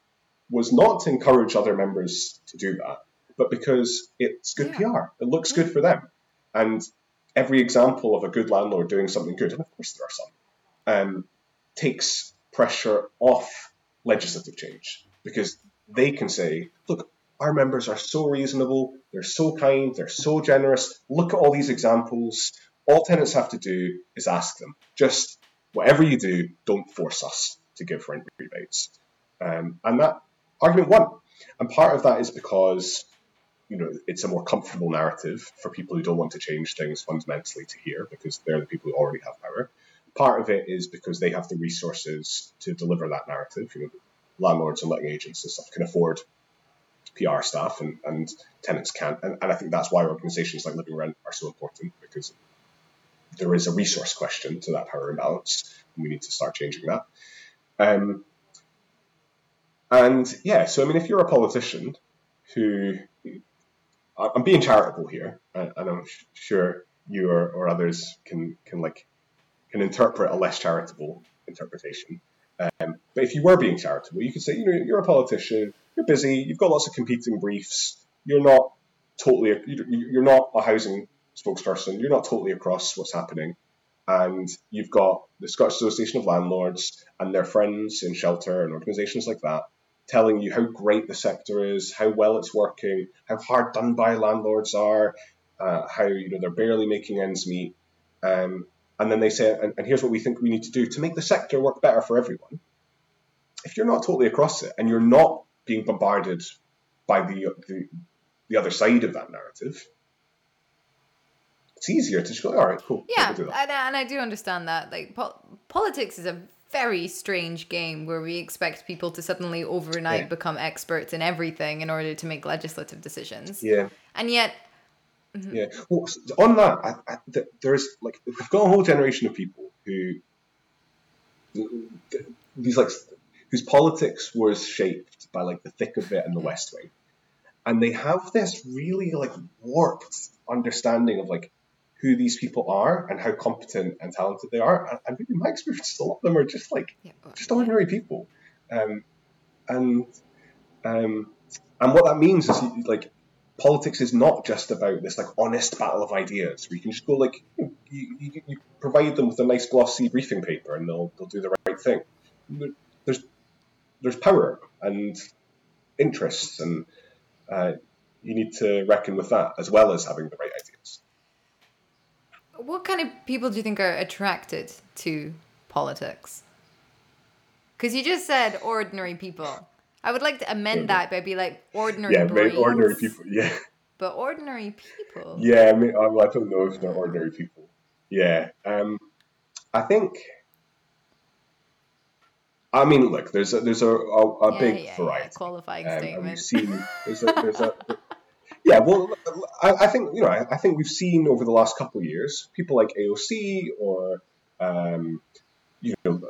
was not to encourage other members to do that, but because it's good yeah. PR. It looks good for them. And every example of a good landlord doing something good, and of course there are some, um, takes pressure off legislative change because they can say, look, our members are so reasonable, they're so kind, they're so generous. Look at all these examples. All tenants have to do is ask them. Just whatever you do, don't force us to give rent rebates. Um, and that argument won. And part of that is because you know it's a more comfortable narrative for people who don't want to change things fundamentally to hear because they're the people who already have power. Part of it is because they have the resources to deliver that narrative. You know, landlords and letting agents and stuff can afford PR staff and, and tenants can't. And, and I think that's why organizations like Living Rent are so important because there is a resource question to that power imbalance, and we need to start changing that. Um, and yeah, so I mean, if you're a politician who, I'm being charitable here, and I'm sure you or, or others can can like can interpret a less charitable interpretation. Um, but if you were being charitable, you could say, you know, you're a politician, you're busy, you've got lots of competing briefs, you're not totally, you're not a housing spokesperson, you're not totally across what's happening, and you've got the Scottish Association of Landlords and their friends in shelter and organisations like that telling you how great the sector is, how well it's working, how hard done by landlords are, uh, how you know they're barely making ends meet, um, and then they say, and, and here's what we think we need to do to make the sector work better for everyone. If you're not totally across it and you're not being bombarded by the, the, the other side of that narrative, it's easier to just go, all right, cool. Yeah, we'll and, and, I do understand that. Like po- politics is a very strange game where we expect people to suddenly overnight yeah. become experts in everything in order to make legislative decisions. Yeah, and yet. Mm-hmm. Yeah. Well, on that, I, I, there's like we've got a whole generation of people who these like whose politics was shaped by like the thick of it and the West Wing, and they have this really like warped understanding of like who these people are and how competent and talented they are. And really, my experience, a lot of them are just like yeah, just ordinary people, um, and um, and what that means is like politics is not just about this like honest battle of ideas where you can just go like you, you, you provide them with a nice glossy briefing paper and they'll they'll do the right thing. There's there's power and interests and uh, you need to reckon with that as well as having the right ideas. What kind of people do you think are attracted to politics? Because you just said ordinary people. I would like to amend that by be like ordinary. Yeah, brains, ordinary people. Yeah. But ordinary people. Yeah, I mean, I, I don't know if they're ordinary people. Yeah, um, I think. I mean, look, there's a, there's a, a, a yeah, big yeah, variety. Yeah, qualifying um, statement. We've seen there's a, there's a yeah, well, I, I, think you know, I, I, think we've seen over the last couple of years people like AOC or um, you know,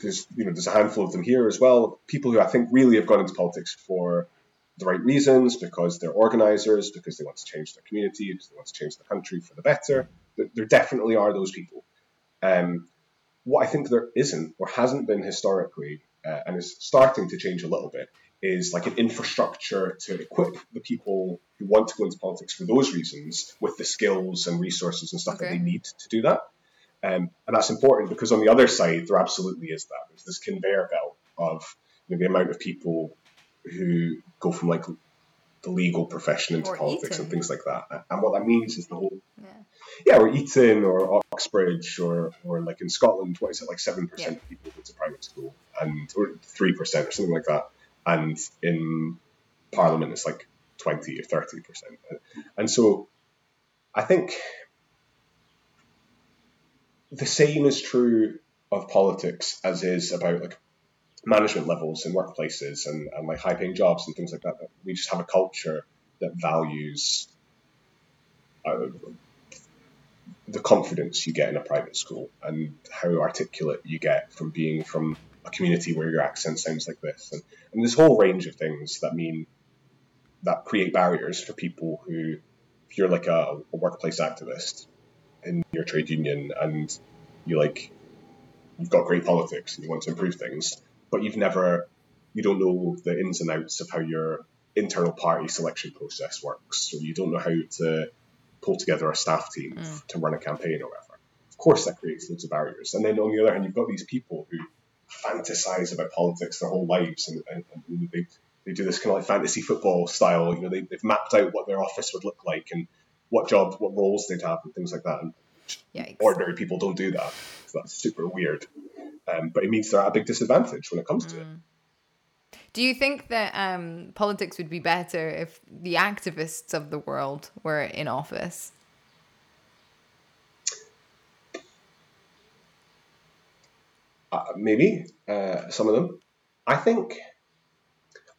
there's you know there's a handful of them here as well. People who I think really have gone into politics for the right reasons, because they're organizers, because they want to change their community, because they want to change the country for the better. There, there definitely are those people. Um, what I think there isn't or hasn't been historically, uh, and is starting to change a little bit, is like an infrastructure to equip the people who want to go into politics for those reasons with the skills and resources and stuff okay. that they need to do that. Um, and that's important because on the other side, there absolutely is that. There's this conveyor belt of you know, the amount of people who go from like the legal profession into or politics Eton. and things like that. And what that means is the whole, yeah, yeah or Eton or Oxbridge or, or like in Scotland, what is it, like 7% yeah. of people go to private school and or 3% or something like that and in Parliament it's like 20 or 30 percent. And so I think the same is true of politics as is about like management levels in workplaces and, and like high paying jobs and things like that, that we just have a culture that values uh, the confidence you get in a private school and how articulate you get from being from a community where your accent sounds like this. And, and this whole range of things that mean that create barriers for people who if you're like a, a workplace activist your trade union and you like you've got great politics and you want to improve things but you've never you don't know the ins and outs of how your internal party selection process works so you don't know how to pull together a staff team mm. to run a campaign or whatever. Of course that creates loads of barriers. And then on the other hand you've got these people who fantasize about politics their whole lives and, and, and they, they do this kind of like fantasy football style you know they, they've mapped out what their office would look like and what jobs what roles they'd have and things like that. And Yikes. ordinary people don't do that so that's super weird um, but it means they're at a big disadvantage when it comes to mm. it. Do you think that um, politics would be better if the activists of the world were in office? Uh, maybe uh, some of them. I think.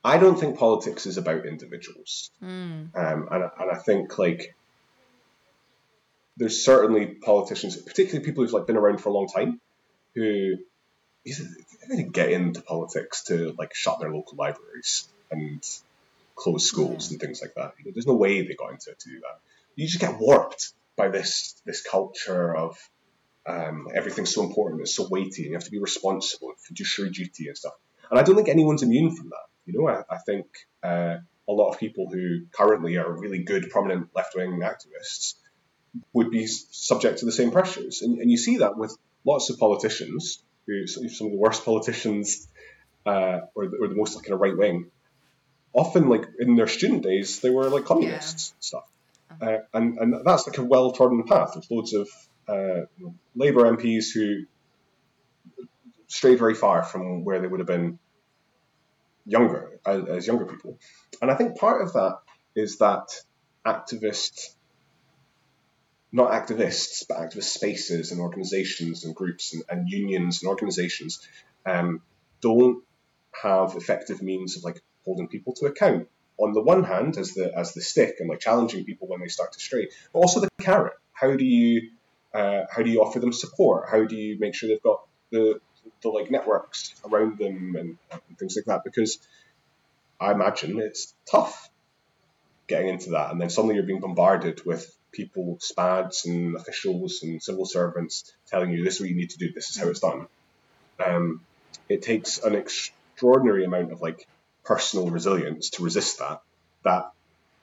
I don't think politics is about individuals, mm. um, and, and I think like there's certainly politicians, particularly people who've like been around for a long time, who they get into politics to like shut their local libraries and close schools and things like that. You know, there's no way they got into it to do that. You just get warped by this this culture of um, everything's so important, it's so weighty, and you have to be responsible and fiduciary duty and stuff. And I don't think anyone's immune from that. You know, I, I think uh, a lot of people who currently are really good, prominent left wing activists would be subject to the same pressures. And, and you see that with lots of politicians who some of the worst politicians uh, or, the, or the most like, kind of right wing, often like in their student days they were like communists yeah. stuff, uh, and and that's like a well trodden path. There's loads of uh, Labour MPs who strayed very far from where they would have been younger as, as younger people, and I think part of that is that activist not activists, but activist spaces and organizations and groups and, and unions and organizations um, don't have effective means of like holding people to account. On the one hand, as the as the stick and like challenging people when they start to stray, but also the carrot. How do you uh, how do you offer them support? How do you make sure they've got the the like networks around them and, and things like that? Because I imagine it's tough getting into that, and then suddenly you're being bombarded with people, SPADs and officials and civil servants telling you this is what you need to do, this is how it's done. Um, it takes an extraordinary amount of like personal resilience to resist that. That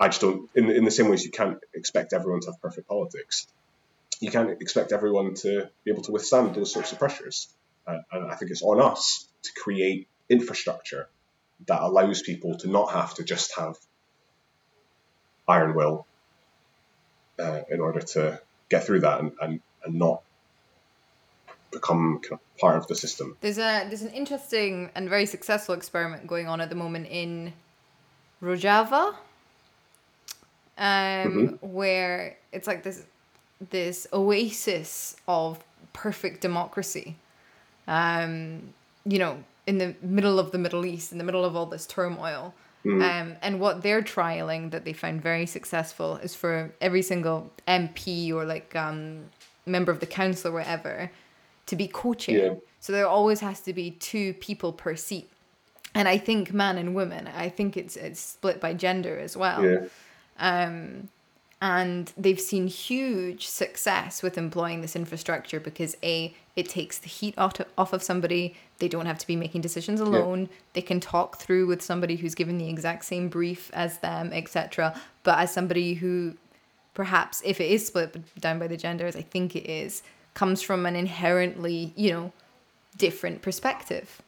I just don't. In in the same ways, you can't expect everyone to have perfect politics. You can't expect everyone to be able to withstand those sorts of pressures. Uh, and I think it's on us to create infrastructure that allows people to not have to just have iron will uh, in order to get through that and, and, and not become kind of part of the system. There's a there's an interesting and very successful experiment going on at the moment in Rojava, um, mm-hmm. where it's like this this oasis of perfect democracy. Um, you know, in the middle of the Middle East, in the middle of all this turmoil, Mm. Um, and what they're trialing that they found very successful is for every single MP or like um, member of the council or whatever to be co-chair. Yeah. So there always has to be two people per seat. And I think man and woman. I think it's it's split by gender as well. Yeah. Um, and they've seen huge success with employing this infrastructure because a it takes the heat off, off of somebody. They don't have to be making decisions alone. They can talk through with somebody who's given the exact same brief as them etc but as somebody who perhaps if it is split down by the genders i think it is comes from an inherently you know different perspective.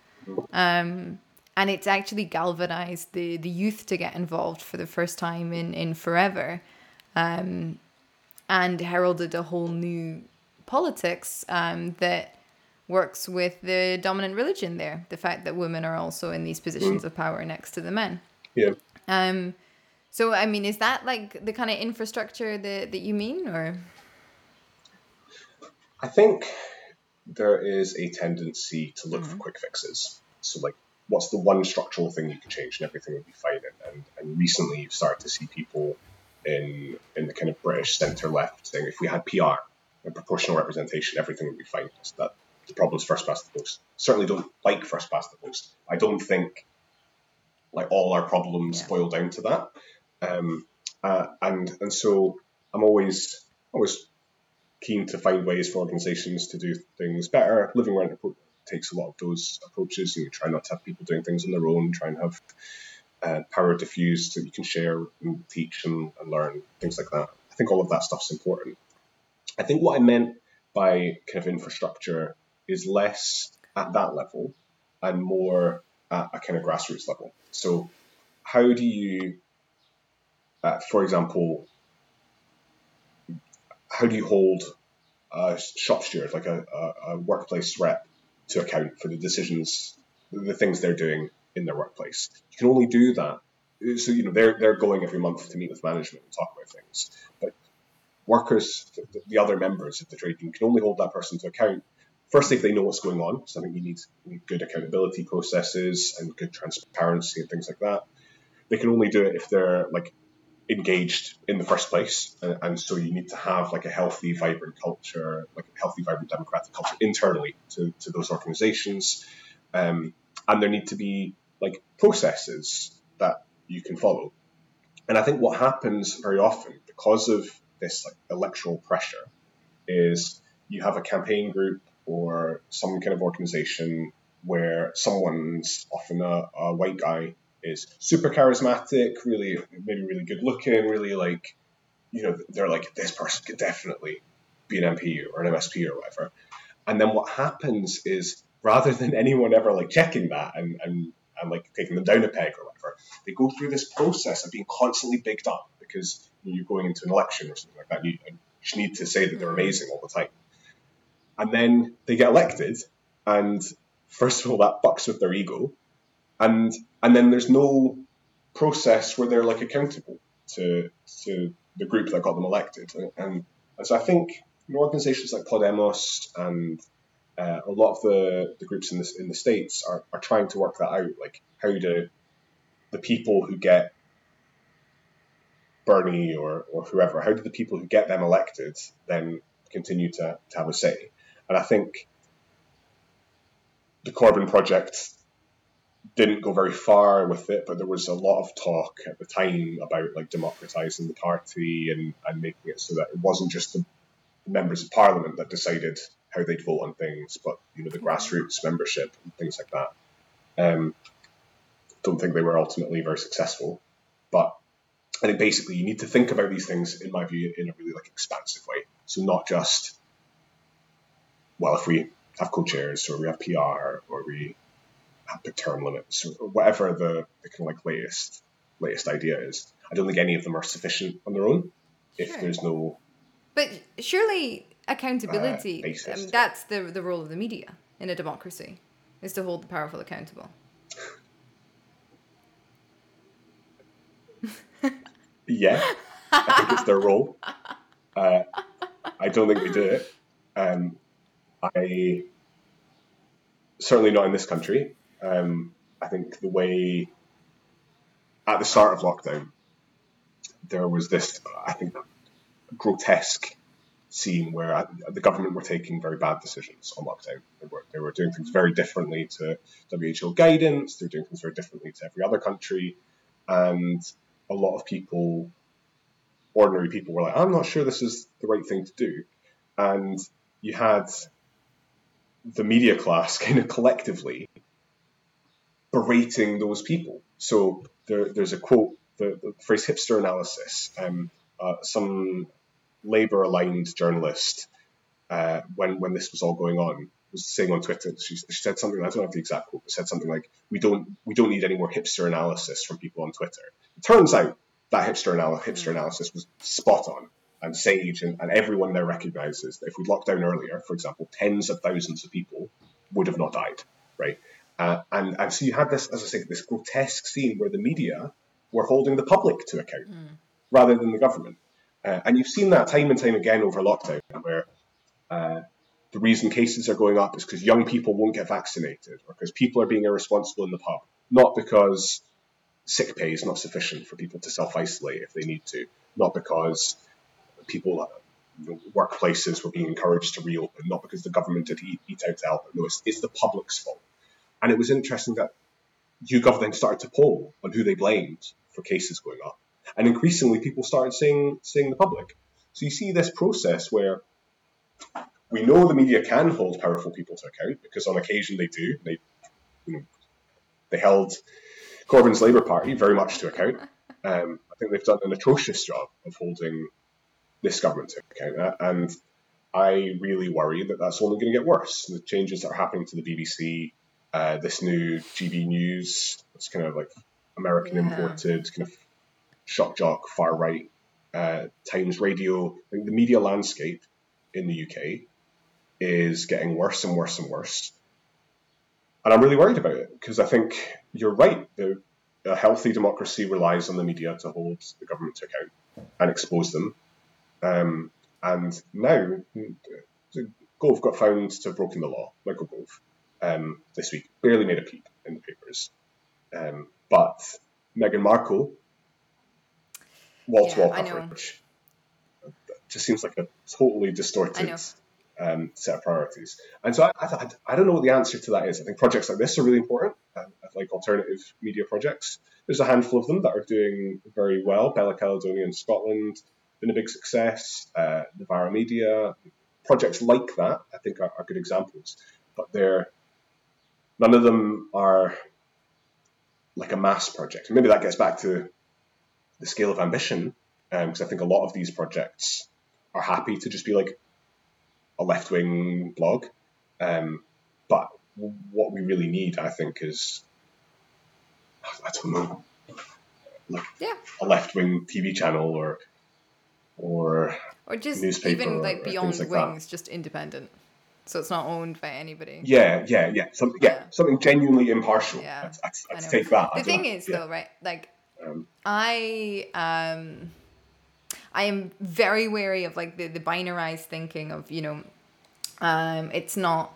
Um, and it's actually galvanized the the youth to get involved for the first time in in forever. Um, and heralded a whole new politics um, that works with the dominant religion there. The fact that women are also in these positions mm. of power next to the men. Yeah. Um. So I mean, is that like the kind of infrastructure that that you mean, or? I think there is a tendency to look mm-hmm. for quick fixes. So like what's the one structural thing you can change and everything would be fine. And, and, and recently you've started to see people in in the kind of British centre left saying if we had PR and proportional representation, everything would be fine. That the problem is first past the post. Certainly don't like first past the post. I don't think like all our problems yeah. boil down to that. Um, uh, and and so I'm always always keen to find ways for organisations to do things better. Living Rent takes a lot of those approaches. You try not to have people doing things on their own. Try and have uh, power diffused so you can share and teach and, and learn things like that. I think all of that stuff's important. I think what I meant by kind of infrastructure is less at that level and more at a kind of grassroots level. So, how do you, uh, for example, how do you hold a shop steward, like a, a, a, workplace rep, to account for the decisions, the things they're doing in their workplace? You can only do that. So you know they're they're going every month to meet with management and talk about things, but workers, the, the other members of the trade union, can only hold that person to account firstly, if they know what's going on, so I think you need, need good accountability processes and good transparency and things like that. They can only do it if they're like engaged in the first place, and, and, so you need to have like a healthy, vibrant culture, like a healthy, vibrant democratic culture internally to, to those organizations, um, and there need to be like processes that you can follow. And I think what happens very often because of this like electoral pressure is you have a campaign group or some kind of organization where someone's often a, a white guy is super charismatic, really maybe really good looking, really like you know they're like this person could definitely be an MP or an MSP or whatever. And then what happens is rather than anyone ever like checking that and, and, and like taking them down a peg or whatever, they go through this process of being constantly bigged up because you're going into an election or something like that. You, you just need to say that they're amazing all the time. And then they get elected, and first of all, that fucks with their ego, and and then there's no process where they're like accountable to to the group that got them elected, and and, and so I think organizations like Podemos and uh, a lot of the, the groups in the in the states are, are trying to work that out, like how do the people who get Bernie or, or whoever, how do the people who get them elected then continue to, to have a say? And I think the Corbyn project didn't go very far with it, but there was a lot of talk at the time about like democratizing the party and, and making it so that it wasn't just the members of parliament that decided how they'd vote on things, but you know the grassroots membership and things like that. Um, don't think they were ultimately very successful, but I think basically you need to think about these things, in my view, in a really like expansive way. So not just well, if we have co-chairs or we have PR or we have the term limits or whatever the, the kind of like latest latest idea is, I don't think any of them are sufficient on their own if sure. there's no. But surely accountability, uh, I mean, that's the the role of the media in a democracy, is to hold the powerful accountable. Yeah, I think it's their role. Uh, I don't think they do it. Um, I certainly not in this country. Um, I think the way at the start of lockdown, there was this, I think, grotesque scene where the government were taking very bad decisions on lockdown. They were, they were doing things very differently to WHO guidance, they were doing things very differently to every other country. And a lot of people, ordinary people, were like, I'm not sure this is the right thing to do. And you had the media class kind of collectively berating those people. So there, there's a quote, the, the phrase hipster analysis. Um, uh, some Labour aligned journalist, uh, when, when this was all going on, was saying on Twitter, she, she said something, I don't have the exact quote, but said something like, we don't, we don't need any more hipster analysis from people on Twitter. It turns out that hipster, anal- hipster analysis was spot on and Sage and, and everyone there recognizes that if we'd locked down earlier, for example, tens of thousands of people would have not died, right? Uh, and, and so you had this, as I say, this grotesque scene where the media were holding the public to account mm. rather than the government. Uh, and you've seen that time and time again over lockdown, where uh, the reason cases are going up is because young people won't get vaccinated or because people are being irresponsible in the pub, not because sick pay is not sufficient for people to self isolate if they need to, not because people uh, know, workplaces were being encouraged to reopen, not because the government did eat, eat out to help. No, it's, it's the public's fault. And it was interesting that YouGov then started to poll on who they blamed for cases going up. And increasingly, people started saying, saying the public. So you see this process where we know the media can hold powerful people to account because on occasion they do. They, you know, they held Corbyn's Labour Party very much to account. Um, I think they've done an atrocious job of holding this government to account, uh, and I really worry that that's only going to get worse. The changes that are happening to the BBC, uh, this new GB News, it's kind of like American yeah. imported, kind of shock jock, far right uh, Times Radio. the media landscape in the UK is getting worse and worse and worse. And I'm really worried about it because I think you're right. The, a healthy democracy relies on the media to hold the government to account and expose them. Um, and now, Gove got found to have broken the law, Michael Gove, um, this week. Barely made a peep in the papers. Um, but Meghan Markle, wall to wall coverage, just seems like a totally distorted um, set of priorities. And so I, I, I, don't know what the answer to that is. I think projects like this are really important, like alternative media projects. There's a handful of them that are doing very well. Bella Caledonia in Scotland, been a big success. Uh, Novara Media, projects like that, I think are, are good examples. But they're none of them are like a mass project. maybe that gets back to the scale of ambition, because um, I think a lot of these projects are happy to just be like a left wing blog. Um, but what we really need, I think, is I don't know, like yeah. a left wing TV channel or or or just even like beyond like wings, that. just independent. So it's not owned by anybody. Yeah, yeah, yeah. Something, yeah, yeah. something genuinely impartial. Yeah, I'd, I'd, I'd take that. The thing is, yeah. though, right? Like, um, I um, I am very wary of like the the binarized thinking of you know, um, it's not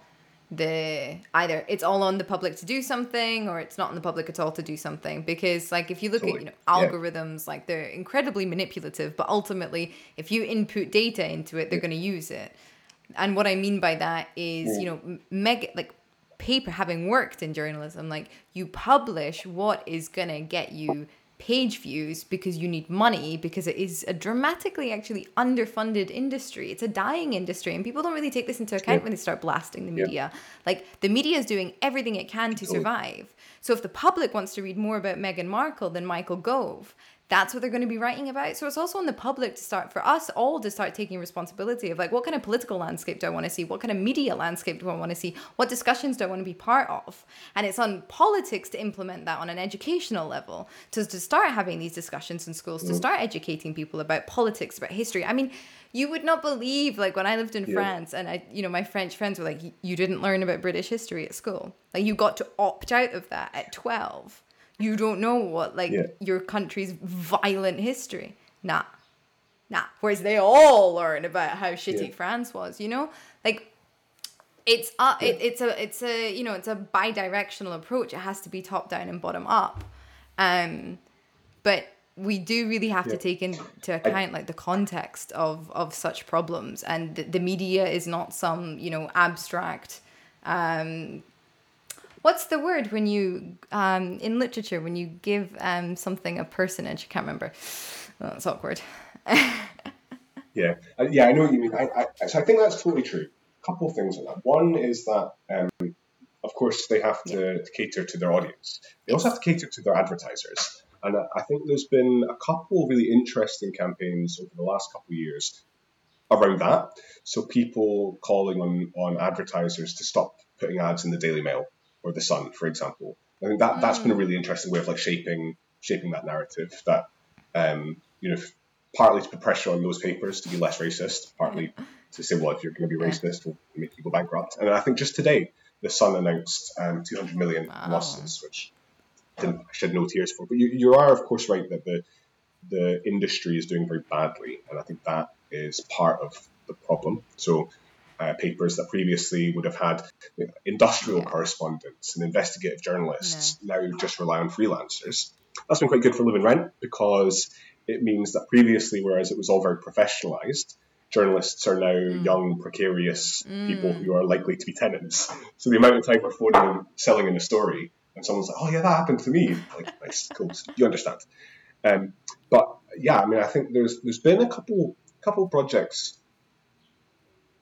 the either it's all on the public to do something or it's not on the public at all to do something because like if you look totally. at you know algorithms yeah. like they're incredibly manipulative but ultimately if you input data into it they're yeah. going to use it and what i mean by that is you know mega like paper having worked in journalism like you publish what is going to get you page views because you need money because it is a dramatically actually underfunded industry it's a dying industry and people don't really take this into account yeah. when they start blasting the media yeah. like the media is doing everything it can to survive so if the public wants to read more about Meghan Markle than Michael Gove that's what they're going to be writing about. So it's also on the public to start, for us all to start taking responsibility of like, what kind of political landscape do I want to see? What kind of media landscape do I want to see? What discussions do I want to be part of? And it's on politics to implement that on an educational level, to, to start having these discussions in schools, to mm. start educating people about politics, about history. I mean, you would not believe like when I lived in yeah. France and I you know my French friends were like you didn't learn about British history at school like you got to opt out of that at 12 you don't know what like yeah. your country's violent history. Nah. Nah. Whereas they all learn about how shitty yeah. France was, you know? Like it's uh, yeah. it, it's a it's a you know it's a bi-directional approach it has to be top down and bottom up um but we do really have yeah. to take into account like the context of of such problems and the, the media is not some you know abstract um What's the word when you um, in literature when you give um, something a personage? I can't remember. Oh, it's awkward. yeah, uh, yeah, I know what you mean. I, I, so I think that's totally true. A couple of things on that. One is that, um, of course, they have to, yeah. cater to their audience. They also have to cater to their advertisers. And I think there's been a couple of really interesting campaigns over the last couple of years around that. So people calling on, on advertisers to stop putting ads in the Daily Mail or the Sun, for example. I think that that's been a really interesting way of like shaping shaping that narrative. That um, you know, partly to put pressure on those papers to be less racist, partly to say, well, if you're going to be racist, we'll make you go bankrupt. And I think just today, the Sun announced um, 200 million wow. losses, which didn't, I shed no tears for. But you, you are, of course, right that the the industry is doing very badly, and I think that is part of the problem. So uh, papers that previously would have had industrial yeah. correspondents and investigative journalists now just rely on freelancers. That's been quite good for Living Rent because it means that previously, whereas it was all very professionalized, journalists are now mm. young, precarious mm. people who are likely to be tenants. So the amount of time we're phoning and selling in a story, and someone's like, "Oh yeah, that happened to me," like, nice, cool, you understand. Um, but yeah, I mean, I think there's there's been a couple couple projects,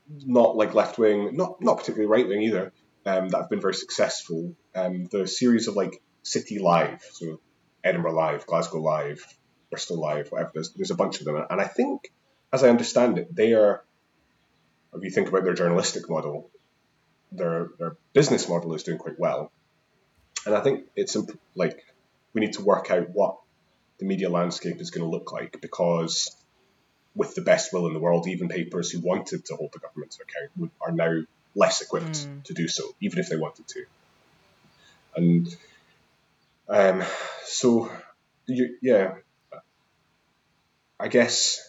not like left wing, not not particularly right wing either, um, that have been very successful. Um, the series of like City Live, so Edinburgh Live, Glasgow Live, Bristol Live, whatever. There's there's a bunch of them, and I think, as I understand it, they are. If you think about their journalistic model, their their business model is doing quite well, and I think it's like we need to work out what the media landscape is going to look like because with the best will in the world, even papers who wanted to hold the government to account are now less equipped mm. to do so, even if they wanted to. And um, so, you, yeah, I guess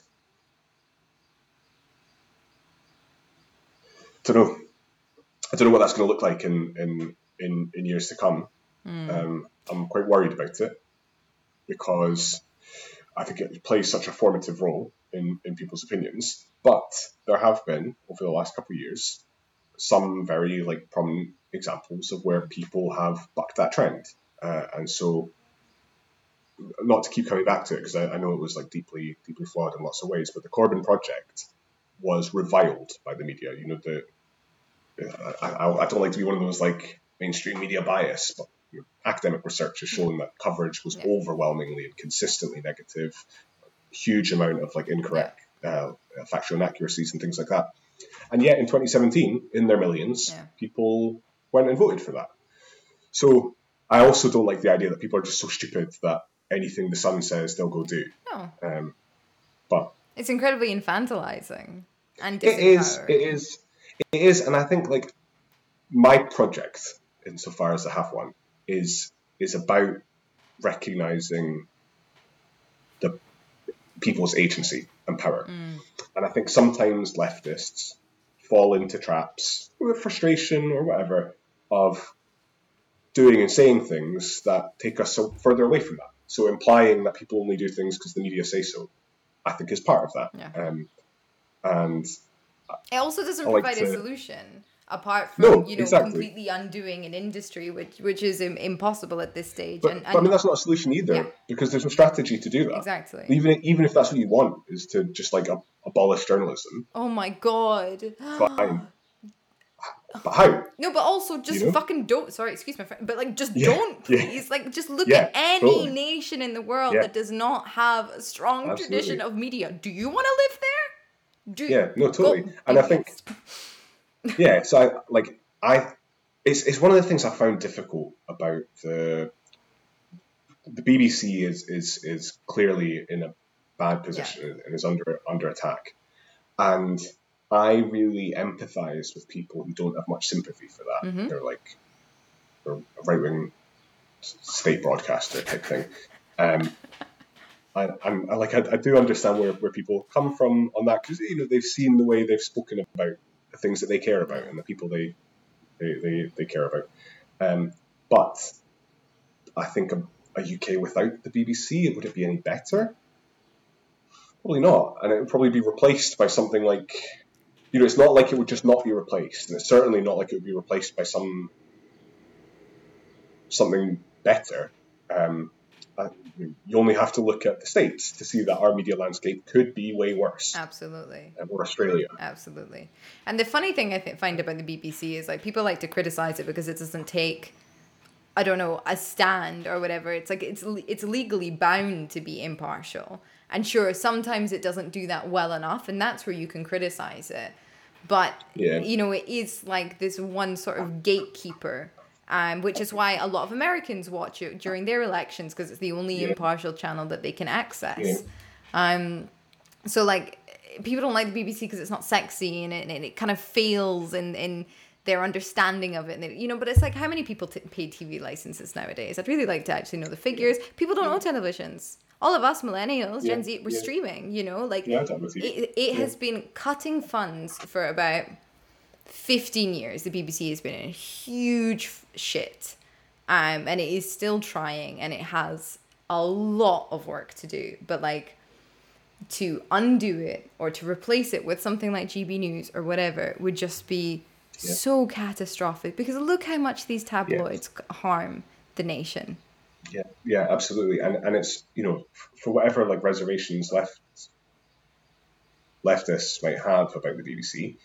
I don't know. I don't know what that's going to look like in in in, in years to come. Mm. Um, I'm quite worried about it because I think it plays such a formative role in, in people's opinions. But there have been over the last couple of years some very like prominent examples of where people have bucked that trend, uh, and so not to keep coming back to it because I, I, know it was like deeply deeply flawed in lots of ways, but the Corbyn project was reviled by the media. You know, the I, I, don't like to be one of those like mainstream media bias, but academic research has shown that coverage was yeah. overwhelmingly and consistently negative, huge amount of like incorrect yeah. uh, factual inaccuracies and things like that. And yet in 2017, in their millions, yeah. people went and voted for that. So I also don't like the idea that people are just so stupid that anything the sun says they'll go do. No. Um, but it's incredibly infantilizing and it is. It is. It is, and I think like my project, insofar as I have one, is is about recognizing the people's agency and power. Mm. And I think sometimes leftists fall into traps with frustration or whatever of doing and saying things that take us so further away from that. So implying that people only do things because the media say so, I think is part of that. Yeah. Um, and it also doesn't like provide to... a solution apart from no, you know exactly. completely undoing an industry which which is Im- impossible at this stage but, and, and, but, i mean that's not a solution either yeah. because there's no strategy to do that exactly even even if that's what you want is to just like abolish journalism oh my god fine but how? No, but also just you know? fucking don't. Sorry, excuse my friend, but like just yeah, don't, please. Yeah. Like just look yeah, at any totally. nation in the world that does not have a strong Absolutely. tradition of media. Do you want to live there? Do yeah, no, totally. And I think, yeah. So like I, it's it's one of the things I found difficult about the the BBC is is is clearly in a bad position and is under under attack, and I really empathize with people who don't have much sympathy for that. Mm-hmm. They're like a right wing state broadcaster type thing. Um, I, I'm I like I, I, do understand where, where people come from on that because you know they've seen the way they've spoken about things that they care about and the people they they, they, they care about. Um, but I think a, a UK without the BBC, would it be any better? Probably not, and it would probably be replaced by something like you know, it's not like it would just not be replaced, and it's certainly not like it would be replaced by some something better. Um, you only have to look at the states to see that our media landscape could be way worse. Absolutely. or Australia. Absolutely. And the funny thing I th- find about the BBC is like people like to criticize it because it doesn't take, I don't know, a stand or whatever. It's like it's it's legally bound to be impartial. And sure, sometimes it doesn't do that well enough, and that's where you can criticize it. But yeah. you know, it is like this one sort of gatekeeper, um, which is why a lot of Americans watch it during their elections because it's the only yeah. impartial channel that they can access. Yeah. Um, so like people don't like the BBC because it's not sexy and it, and it kind of fails in in their understanding of it. And you know, but it's like how many people t- pay TV licenses nowadays? I'd really like to actually know the figures. People don't own televisions all of us millennials, yeah, Gen Z, we're yeah. streaming, you know, like yeah, it, it has been cutting funds for about 15 years, the BBC has been in huge shit. Um, and it is still trying and it has a lot of work to do. But like to undo it or to replace it with something like GB News or whatever would just be yeah. so catastrophic because look how much these tabloids yeah. harm the nation. Yeah, yeah, absolutely. And and it's you know for whatever like reservations left leftists might have about the BBC,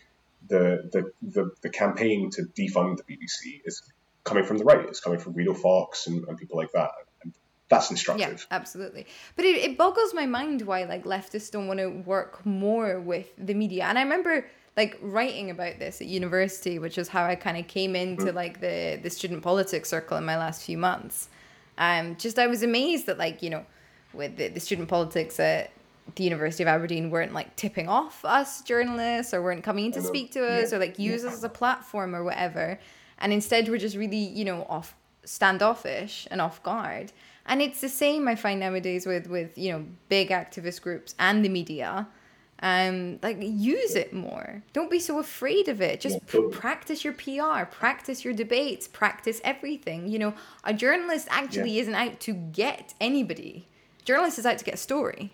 the the the, the campaign to defund the BBC is coming from the right. It's coming from Guido Fawkes and, and people like that. And that's instructive. Yeah, absolutely. But it, it boggles my mind why like leftists don't want to work more with the media. And I remember like writing about this at university, which is how I kind of came into mm. like the the student politics circle in my last few months. Um, just I was amazed that like you know, with the, the student politics at the University of Aberdeen weren't like tipping off us journalists or weren't coming in to speak to us yeah. or like use yeah. us as a platform or whatever, and instead we're just really you know off standoffish and off guard. And it's the same I find nowadays with with you know big activist groups and the media um like use it more don't be so afraid of it just yeah, practice your pr practice your debates practice everything you know a journalist actually yeah. isn't out to get anybody journalist is out to get a story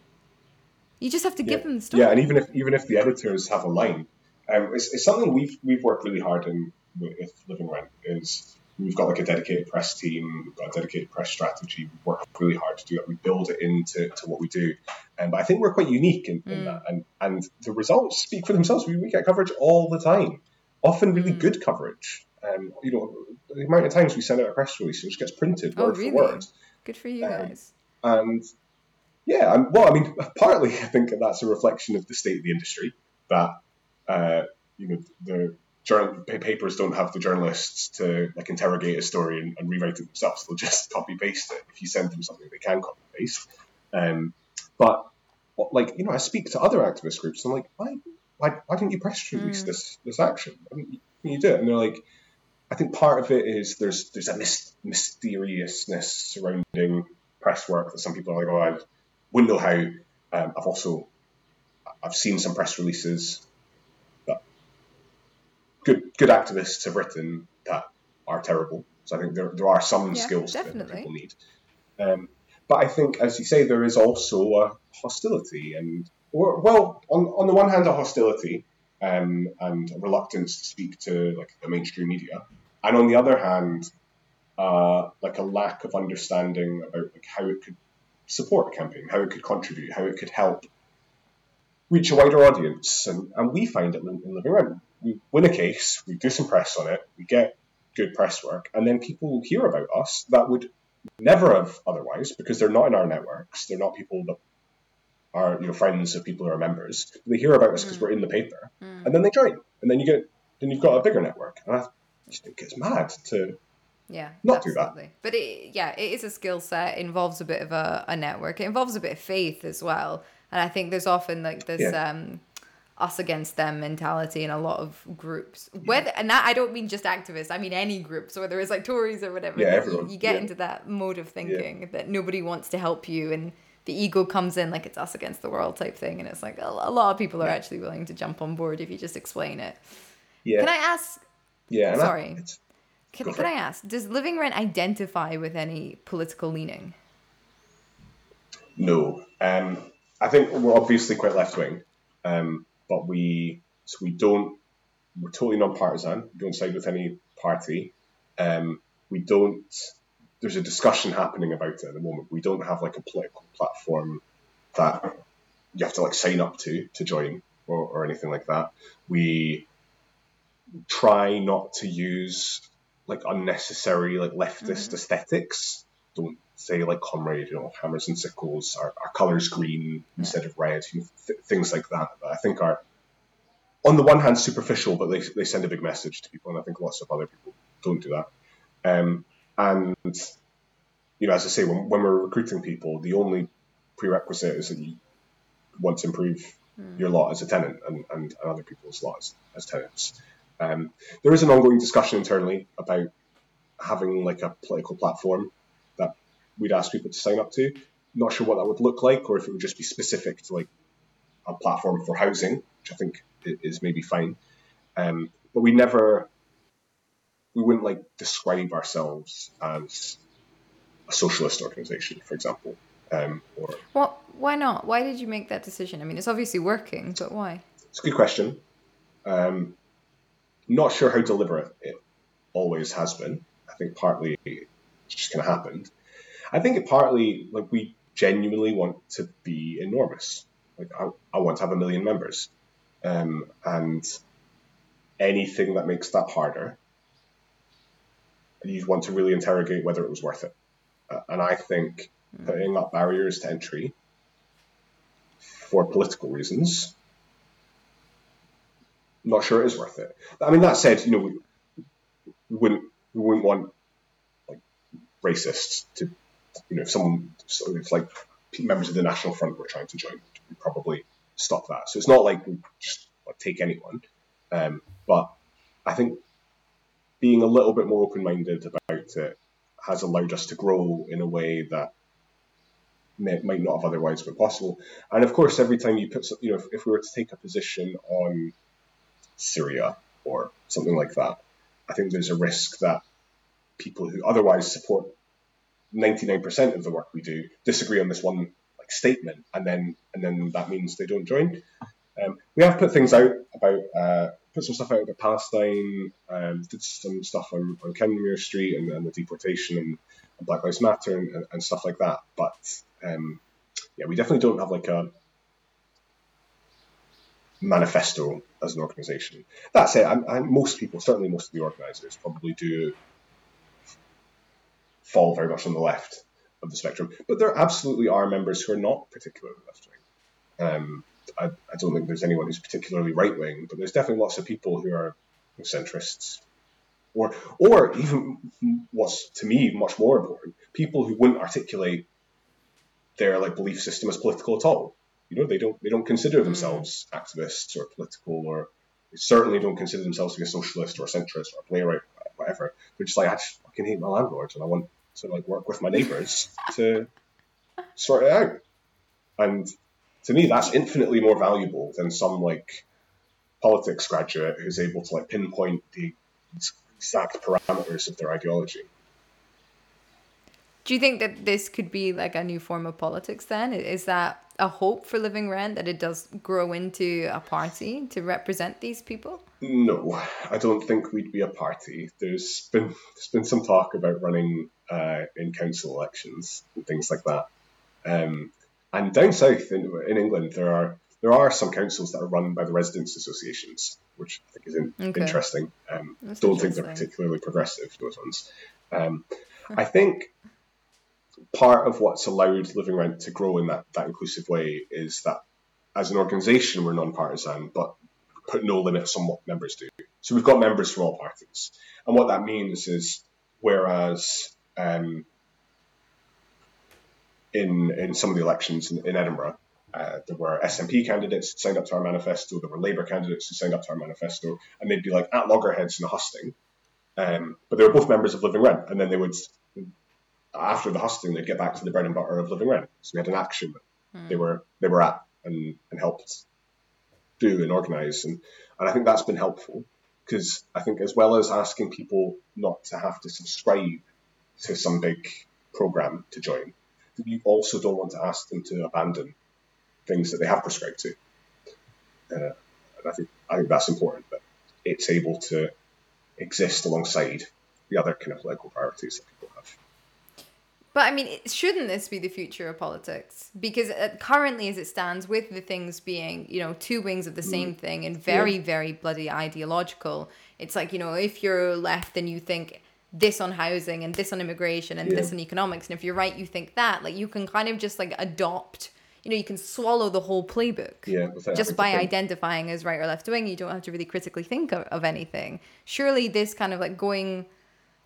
you just have to yeah. give them the story yeah and even if even if the editors have a line um, it's, it's something we've we've worked really hard in with living rent is We've got like a dedicated press team, we've got a dedicated press strategy. We work really hard to do it. We build it into to what we do. Um, but I think we're quite unique in, in mm. that. And, and the results speak for themselves. We, we get coverage all the time, often really mm. good coverage. Um, you know, the amount of times we send out a press release, it just gets printed oh, word really? for word. Good for you um, guys. And yeah, I'm, well, I mean, partly I think that's a reflection of the state of the industry that, uh, you know, the journal papers don't have the journalists to like interrogate a story and, and rewrite it themselves. They'll just copy paste it. If you send them something, they can copy paste. Um, but like you know, I speak to other activist groups. And I'm like, why, why, why didn't you press release mm. this this action? Why didn't you, you do it? And they're like, I think part of it is there's there's a mysteriousness surrounding press work that some people are like, oh, I wouldn't know how. Um, I've also I've seen some press releases good good activists have written that are terrible. So I think there, there are some yeah, skills definitely. that people need. Um, but I think, as you say, there is also a hostility, and or, well, on on the one hand, a hostility um, and a reluctance to speak to like the mainstream media, and on the other hand, uh, like a lack of understanding about like how it could support a campaign, how it could contribute, how it could help reach a wider audience. And, and we find it in, in Living Rent we win a case, we do some press on it, we get good press work, and then people hear about us that would never have otherwise because they're not in our networks. They're not people that are you know friends of people who are members. They hear about us because mm. we're in the paper, mm. and then they join, and then you get then you've got a bigger network. And I just think it's mad to yeah not absolutely. do that. But it, yeah, it is a skill set. Involves a bit of a, a network. It involves a bit of faith as well. And I think there's often like this yeah. um us against them mentality in a lot of groups. Whether and that I don't mean just activists, I mean any groups, whether it's like Tories or whatever. Yeah, everyone. You, you get yeah. into that mode of thinking that nobody wants to help you and the ego comes in like it's us against the world type thing and it's like a, a lot of people are actually willing to jump on board if you just explain it. Yeah. Can I ask Yeah, sorry. I, can, can I ask, does Living Rent identify with any political leaning? No. Um, I think we're obviously quite left wing. Um, but we so we don't we're totally non-partisan. We don't side with any party. Um, we don't. There's a discussion happening about it at the moment. We don't have like a political platform that you have to like sign up to to join or, or anything like that. We try not to use like unnecessary like leftist mm-hmm. aesthetics. Don't say like comrade, you know, hammers and sickles, our, our colors green instead of red, you know, th- things like that. that I think are on the one hand superficial, but they, they send a big message to people, and I think lots of other people don't do that. Um, and you know, as I say, when, when we're recruiting people, the only prerequisite is that you want to improve mm. your lot as a tenant and, and, other people's lots as, as tenants. Um, there is an ongoing discussion internally about having like a political platform that we'd ask people to sign up to. Not sure what that would look like, or if it would just be specific to like a platform for housing, which I think is maybe fine. Um, but we never, we wouldn't like describe ourselves as a socialist organization, for example. Um, or well, why not? Why did you make that decision? I mean, it's obviously working, but why? It's a good question. Um, not sure how deliberate it always has been. I think partly it just kind of happened. I think it partly like we genuinely want to be enormous. Like I, I want to have a million members, um, and anything that makes that harder, you'd want to really interrogate whether it was worth it. Uh, and I think mm. putting up barriers to entry for political reasons, I'm not sure it is worth it. I mean, that said, you know, we, we wouldn't we wouldn't want like racists to, you know, if someone if like members of the National Front were trying to join, we'd probably stop that. So it's not like we just like, take anyone, um, but I think being a little bit more open minded about it has allowed us to grow in a way that may, might not have otherwise been possible. And of course, every time you put, you know, if, if we were to take a position on Syria or something like that, I think there's a risk that people who otherwise support 99% of the work we do disagree on this one like statement, and then and then that means they don't join. Um, we have put things out about uh, put some stuff out about Palestine, um, did some stuff on, on Kenmure Street and, and the deportation and, and, Black Lives Matter and, and, stuff like that. But um, yeah, we definitely don't have like a manifesto as an organization. That said, I, I, most people, certainly most of the organizers, probably do fall very much on the left of the spectrum. But there absolutely are members who are not particularly left wing. Um, I, I, don't think there's anyone who's particularly right wing, but there's definitely lots of people who are centrists, or or even what's to me much more important, people who wouldn't articulate their like belief system as political at all. You know, they don't they don't consider themselves mm. activists or political, or they certainly don't consider themselves to be a socialist or a centrist or a playwright, or whatever. They're just like I just fucking hate my landlords and I want to like work with my neighbours to sort it out. And to me, that's infinitely more valuable than some like politics graduate who's able to like pinpoint the exact parameters of their ideology. Do you think that this could be like a new form of politics then? Is that a hope for Living Rent that it does grow into a party to represent these people? No, I don't think we'd be a party. There's been there's been some talk about running uh, in council elections and things like that. Um, and down south in, in England, there are there are some councils that are run by the residents' associations, which I think is in, okay. interesting. Um, don't interesting. think they're particularly progressive, those ones. Um, I think part of what's allowed Living Rent to grow in that, that inclusive way is that as an organisation, we're non-partisan, but put no limits on what members do. So we've got members from all parties. And what that means is, whereas um, in in some of the elections in, in Edinburgh. Uh, there were SNP candidates who signed up to our manifesto. There were Labour candidates who signed up to our manifesto, and they'd be like at loggerheads in a husting. Um, but they were both members of Living Rent, and then they would, after the husting, they'd get back to the bread and butter of Living Rent. So we had an action that mm. they were they were at and, and helped do and organise, and and I think that's been helpful because I think as well as asking people not to have to subscribe to some big program to join, you also don't want to ask them to abandon things that they have prescribed to. Uh, and I think I think that's important that it's able to exist alongside the other kind of political priorities that people have. But I mean, shouldn't this be the future of politics? Because uh, currently, as it stands, with the things being, you know, two wings of the mm. same thing and very, yeah. very bloody ideological, it's like, you know, if you're left, then you think this on housing and this on immigration and yeah. this on economics and if you're right you think that like you can kind of just like adopt you know you can swallow the whole playbook yeah, just by identifying as right or left wing you don't have to really critically think of, of anything surely this kind of like going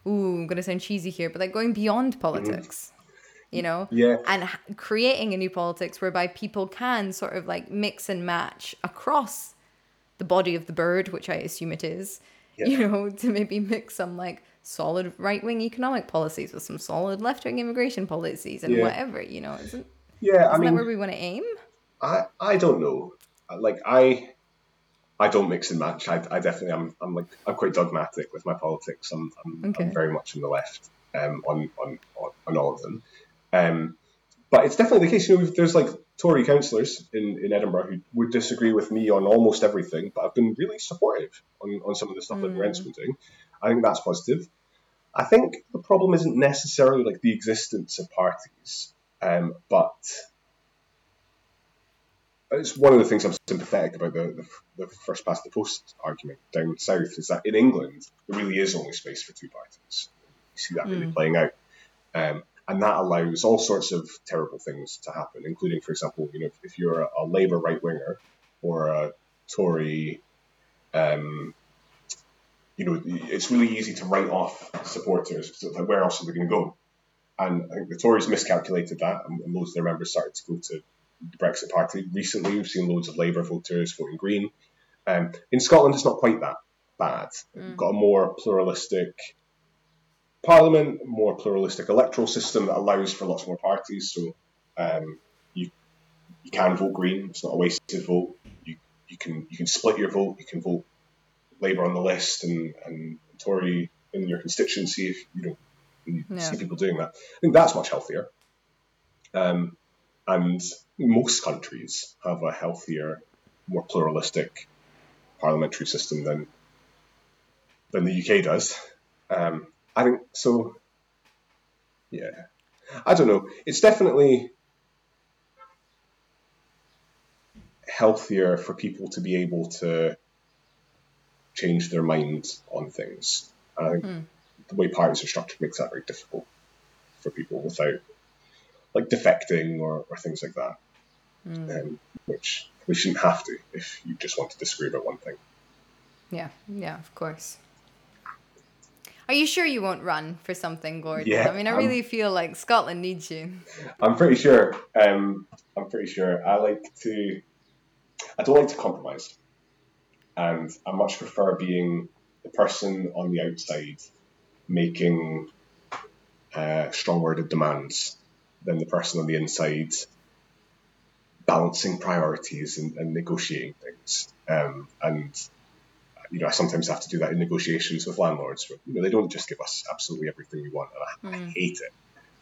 ooh i'm gonna sound cheesy here but like going beyond politics mm-hmm. you know yeah and creating a new politics whereby people can sort of like mix and match across the body of the bird which i assume it is yeah. you know to maybe mix some like solid right wing economic policies with some solid left wing immigration policies and yeah. whatever, you know, isn't yeah, isn't I mean, that where we want to aim? I I don't know. Like I I don't mix and match. I, I definitely I'm, I'm like I'm quite dogmatic with my politics. I'm, I'm, okay. I'm very much on the left um, on, on, on all of them. Um, but it's definitely the case. You know, there's like Tory councillors in, in Edinburgh who would disagree with me on almost everything, but I've been really supportive on, on some of the stuff mm. that Rent's been doing. I think that's positive. I think the problem isn't necessarily like the existence of parties, um, but it's one of the things I'm sympathetic about the, the, the first past the post argument down south is that in England there really is only space for two parties. You see that mm. really playing out, um, and that allows all sorts of terrible things to happen, including, for example, you know, if, if you're a, a Labour right winger or a Tory um, you know, it's really easy to write off supporters like, where else are they going to go? And I think the Tories miscalculated that, and, most of their members started to go to the Brexit Party. Recently, we've seen loads of Labour voters voting Green. Um, in Scotland, it's not quite that bad. Mm. We've got a more pluralistic parliament, more pluralistic electoral system that allows for lots more parties. So um, you you can vote Green. It's not a wasted vote. You you can you can split your vote. You can vote Labour on the list and, and Tory in your constituency if you know you yeah. see people doing that. I think that's much healthier. Um, and most countries have a healthier, more pluralistic parliamentary system than than the UK does. Um, I think so. Yeah, I don't know. It's definitely healthier for people to be able to change their minds on things. I think mm. the way parties are structured makes that very difficult for people without like defecting or, or things like that, mm. um, which we shouldn't have to if you just want to disagree about one thing. Yeah, yeah, of course. Are you sure you won't run for something, Gordon? Yeah, I mean, I really feel like Scotland needs you. I'm pretty sure. Um, I'm pretty sure. I like to. I don't like to compromise and I much prefer being the person on the outside making uh, strong worded demands than the person on the inside balancing priorities and, and negotiating things. Um, and you know, I sometimes have to do that in negotiations with landlords. But, you know, they don't just give us absolutely everything we want, and I, mm. I hate it.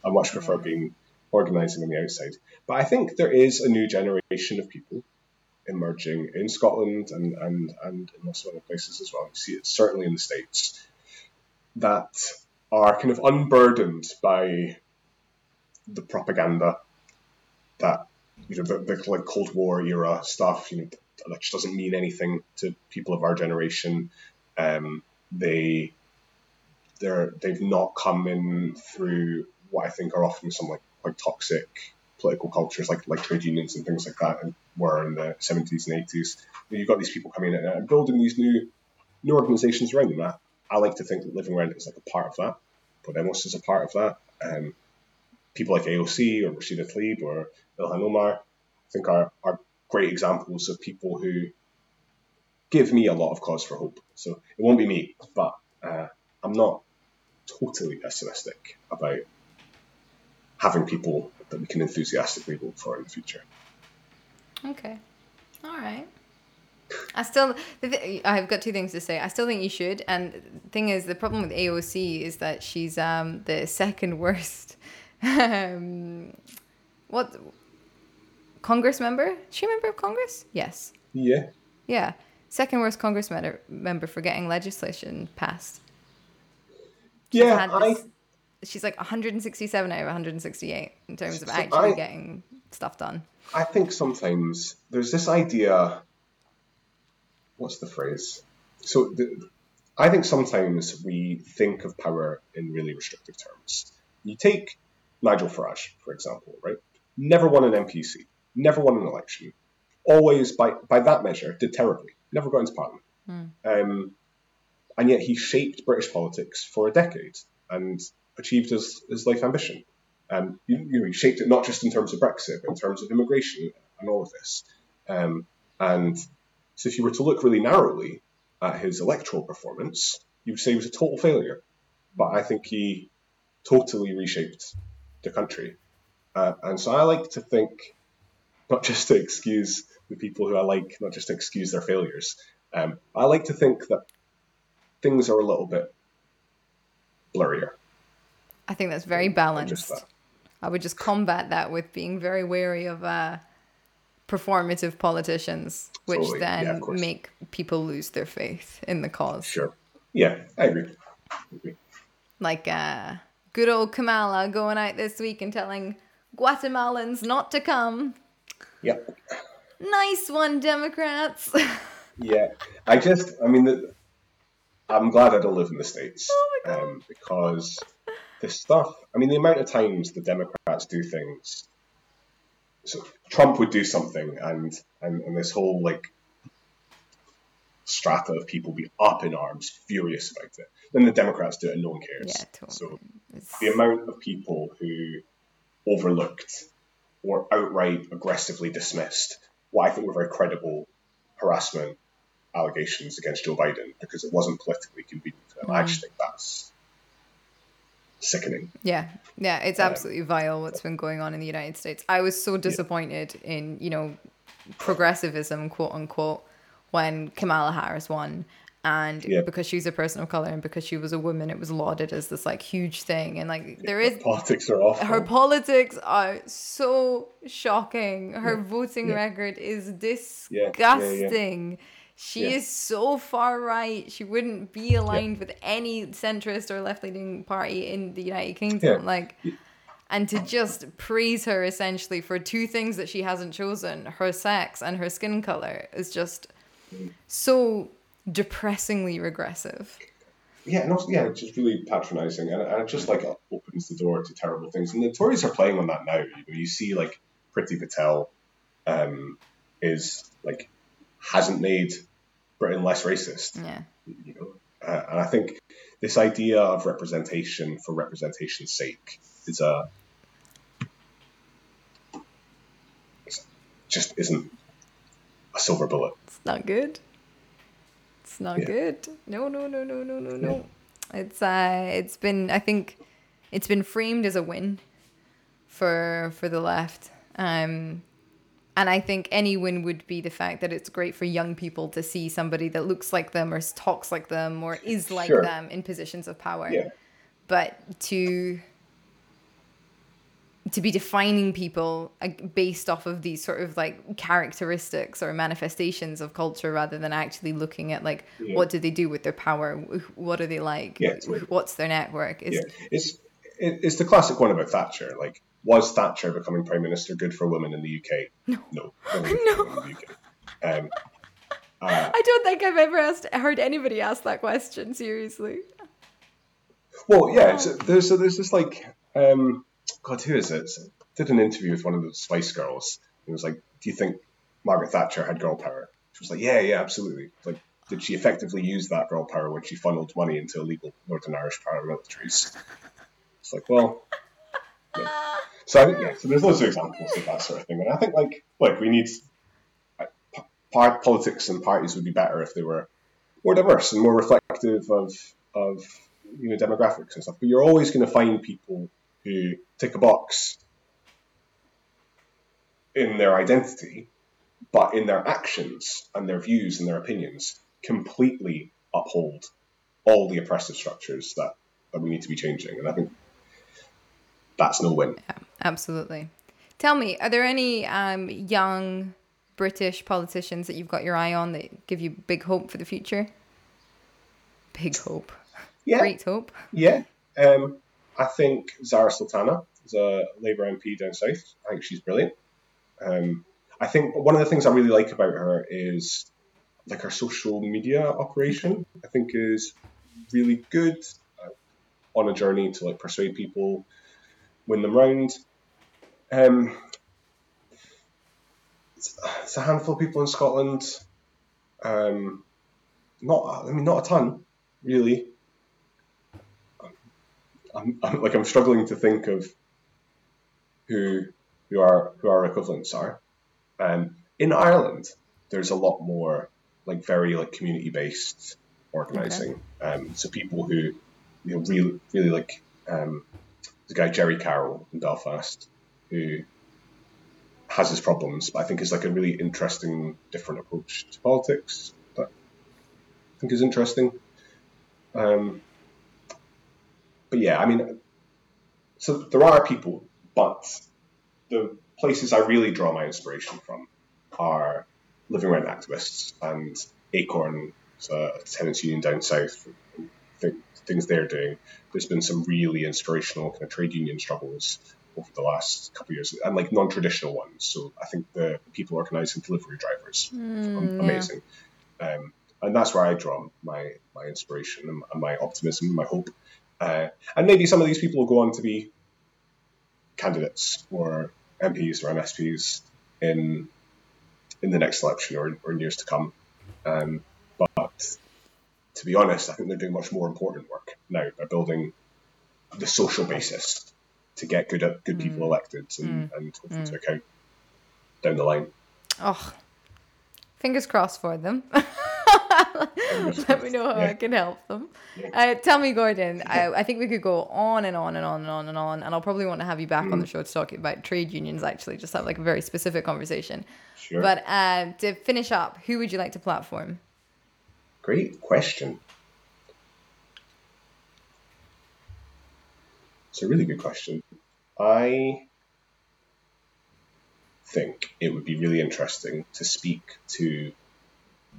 I much prefer being organising on the outside. But I think there is a new generation of people emerging in Scotland and, and, and in lots of other places as well. You see it certainly in the States that are kind of unburdened by the propaganda that you know the, the like Cold War era stuff. You know that just doesn't mean anything to people of our generation. Um, they they're they've not come in through what I think are often some like quite toxic political cultures like like trade unions and things like that were in the 70s and 80s. You've got these people coming in and building these new new organisations around them. I, I like to think that Living Rent is like a part of that. Podemos is a part of that. Um, people like AOC or Rashida Tlaib or Ilhan Omar, I think are, are great examples of people who give me a lot of cause for hope. So it won't be me, but uh, I'm not totally pessimistic about having people that we can enthusiastically vote for in the future. Okay. All right. I still, I've got two things to say. I still think you should. And the thing is, the problem with AOC is that she's um, the second worst. Um, what? Congress member? Is she a member of Congress? Yes. Yeah. Yeah. Second worst Congress member for getting legislation passed. She's yeah, I. She's like 167 out of 168 in terms of actually I, getting stuff done. I think sometimes there's this idea. What's the phrase? So the, I think sometimes we think of power in really restrictive terms. You take Nigel Farage, for example, right? Never won an MPC, never won an election, always by by that measure did terribly, never got into parliament, mm. um, and yet he shaped British politics for a decade and achieved his, his life ambition. Um, you, you know, he shaped it not just in terms of Brexit, but in terms of immigration and all of this. Um, and so, if you were to look really narrowly at his electoral performance, you would say he was a total failure. But I think he totally reshaped the country. Uh, and so, I like to think, not just to excuse the people who I like, not just to excuse their failures, Um, I like to think that things are a little bit blurrier. I think that's very balanced. That. I would just combat that with being very wary of uh, performative politicians, which totally. then yeah, make people lose their faith in the cause. Sure. Yeah, I agree. I agree. Like uh, good old Kamala going out this week and telling Guatemalans not to come. Yep. Nice one, Democrats. yeah, I just, I mean, the, I'm glad I don't live in the States oh um, because the stuff, I mean, the amount of times the Democrats do things. So Trump would do something, and, and, and this whole like strata of people be up in arms, furious about it. Then the Democrats do it, and no one cares. Yeah, totally. So it's... the amount of people who overlooked or outright aggressively dismissed what I think were very credible harassment allegations against Joe Biden because it wasn't politically convenient for them. Mm. I just think that's sickening. Yeah, yeah, it's um, absolutely um, vile what's been going on in the United States. I was so disappointed yeah. in you know progressivism, quote unquote, when Kamala Harris won. And yeah. because she's a person of color and because she was a woman, it was lauded as this like huge thing. And like there is politics are awful. Her politics are so shocking. Her yeah. voting yeah. record is disgusting. She is so far right. She wouldn't be aligned with any centrist or left leaning party in the United Kingdom. Like and to just praise her essentially for two things that she hasn't chosen her sex and her skin color is just mm. so depressingly regressive. Yeah, no, yeah, it's just really patronising, and, and it just like opens the door to terrible things. And the Tories are playing on that now. You know, you see like Priti Patel um, is like hasn't made Britain less racist. Yeah, you know, uh, and I think this idea of representation for representation's sake is a just isn't a silver bullet. It's not good. It's not yeah. good. No, no, no, no, no, no, no. It's uh, it's been I think it's been framed as a win for for the left. Um, and I think any win would be the fact that it's great for young people to see somebody that looks like them or talks like them or is like sure. them in positions of power. Yeah. But to to be defining people based off of these sort of like characteristics or manifestations of culture rather than actually looking at like yeah. what do they do with their power? What are they like? Yeah, what's their network? Is yeah. it's it's the classic one about thatcher. Like was thatcher becoming prime minister good for women in the uk no. No. No. Um, uh, i don't think i've ever asked heard anybody ask that question seriously. Well yeah so there's there's this like um God, who is it? Did an interview with one of the Spice Girls. It was like, "Do you think Margaret Thatcher had girl power?" She was like, "Yeah, yeah, absolutely." Like, did she effectively use that girl power when she funneled money into illegal Northern Irish paramilitaries? It's like, well, yeah. so I think yeah. So there's loads of examples of that sort of thing, and I think like, look, we need part politics and parties would be better if they were more diverse and more reflective of of you know demographics and stuff. But you're always going to find people who tick a box in their identity, but in their actions and their views and their opinions completely uphold all the oppressive structures that, that we need to be changing. And I think that's no win. Yeah, absolutely. Tell me, are there any um, young British politicians that you've got your eye on that give you big hope for the future? Big hope. Yeah. Great hope. Yeah. Um, I think Zara Sultana is a Labour MP down south. I think she's brilliant. Um, I think one of the things I really like about her is like her social media operation. I think is really good uh, on a journey to like persuade people, win them round. Um, it's, it's, a handful of people in Scotland. Um, not, I mean, not a ton, really. I'm, I'm, like I'm struggling to think of who who our who our equivalents are. Um, in Ireland, there's a lot more like very like community based organizing. Okay. Um, so people who you know really really like um, the guy Gerry Carroll in Belfast who has his problems, but I think is like a really interesting different approach to politics. that I think is interesting. Um, but yeah, I mean, so there are people, but the places I really draw my inspiration from are living rent activists and Acorn, a tenants union down south, things they're doing. There's been some really inspirational kind of trade union struggles over the last couple of years, and like non-traditional ones. So I think the people organising delivery drivers, mm, amazing, yeah. um, and that's where I draw my my inspiration and, and my optimism, and my hope. Uh, and maybe some of these people will go on to be candidates or MPs or MSPs in in the next election or, or in years to come. Um, but to be honest, I think they're doing much more important work now. They're building the social basis to get good good people mm. elected and, mm. and hopefully mm. to account down the line. Oh, fingers crossed for them. Let me know how yeah. I can help them. Yeah. Uh, tell me, Gordon. I, I, think we could go on and on and on and on and on, and I'll probably want to have you back mm. on the show to talk about trade unions. Actually, just have like a very specific conversation. Sure. But uh, to finish up, who would you like to platform? Great question. It's a really good question. I think it would be really interesting to speak to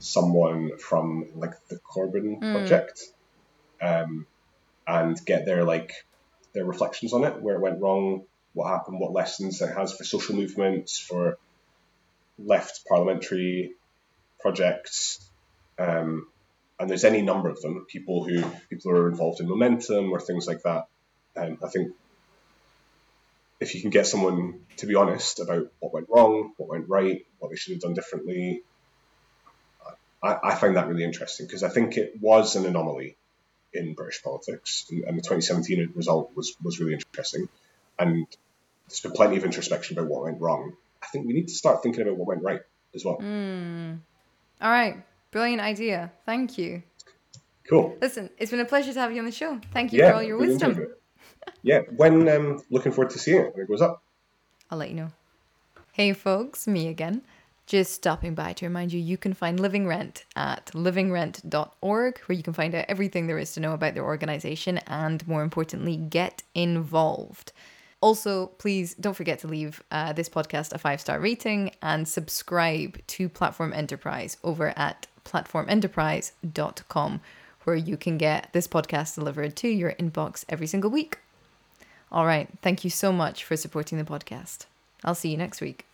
someone from like the Corbyn mm. project um, and get their like their reflections on it, where it went wrong, what happened, what lessons it has for social movements, for left parliamentary projects, um, and there's any number of them. People who people who are involved in momentum or things like that. Um, I think if you can get someone to be honest about what went wrong, what went right, what they should have done differently, I, I find that really interesting because I think it was an anomaly in British politics, and, and, the 2017 result was was really interesting. And there's been plenty of introspection about what went wrong. I think we need to start thinking about what went right as well. Mm. All right, brilliant idea. Thank you. Cool. Listen, it's been a pleasure to have you on the show. Thank you yeah, for all your wisdom. yeah, when um, looking forward to seeing it when it goes up. I'll let you know. Hey, folks, me again. Just stopping by to remind you, you can find Living Rent at livingrent.org, where you can find out everything there is to know about their organization and, more importantly, get involved. Also, please don't forget to leave uh, this podcast a five star rating and subscribe to Platform Enterprise over at platformenterprise.com, where you can get this podcast delivered to your inbox every single week. All right. Thank you so much for supporting the podcast. I'll see you next week.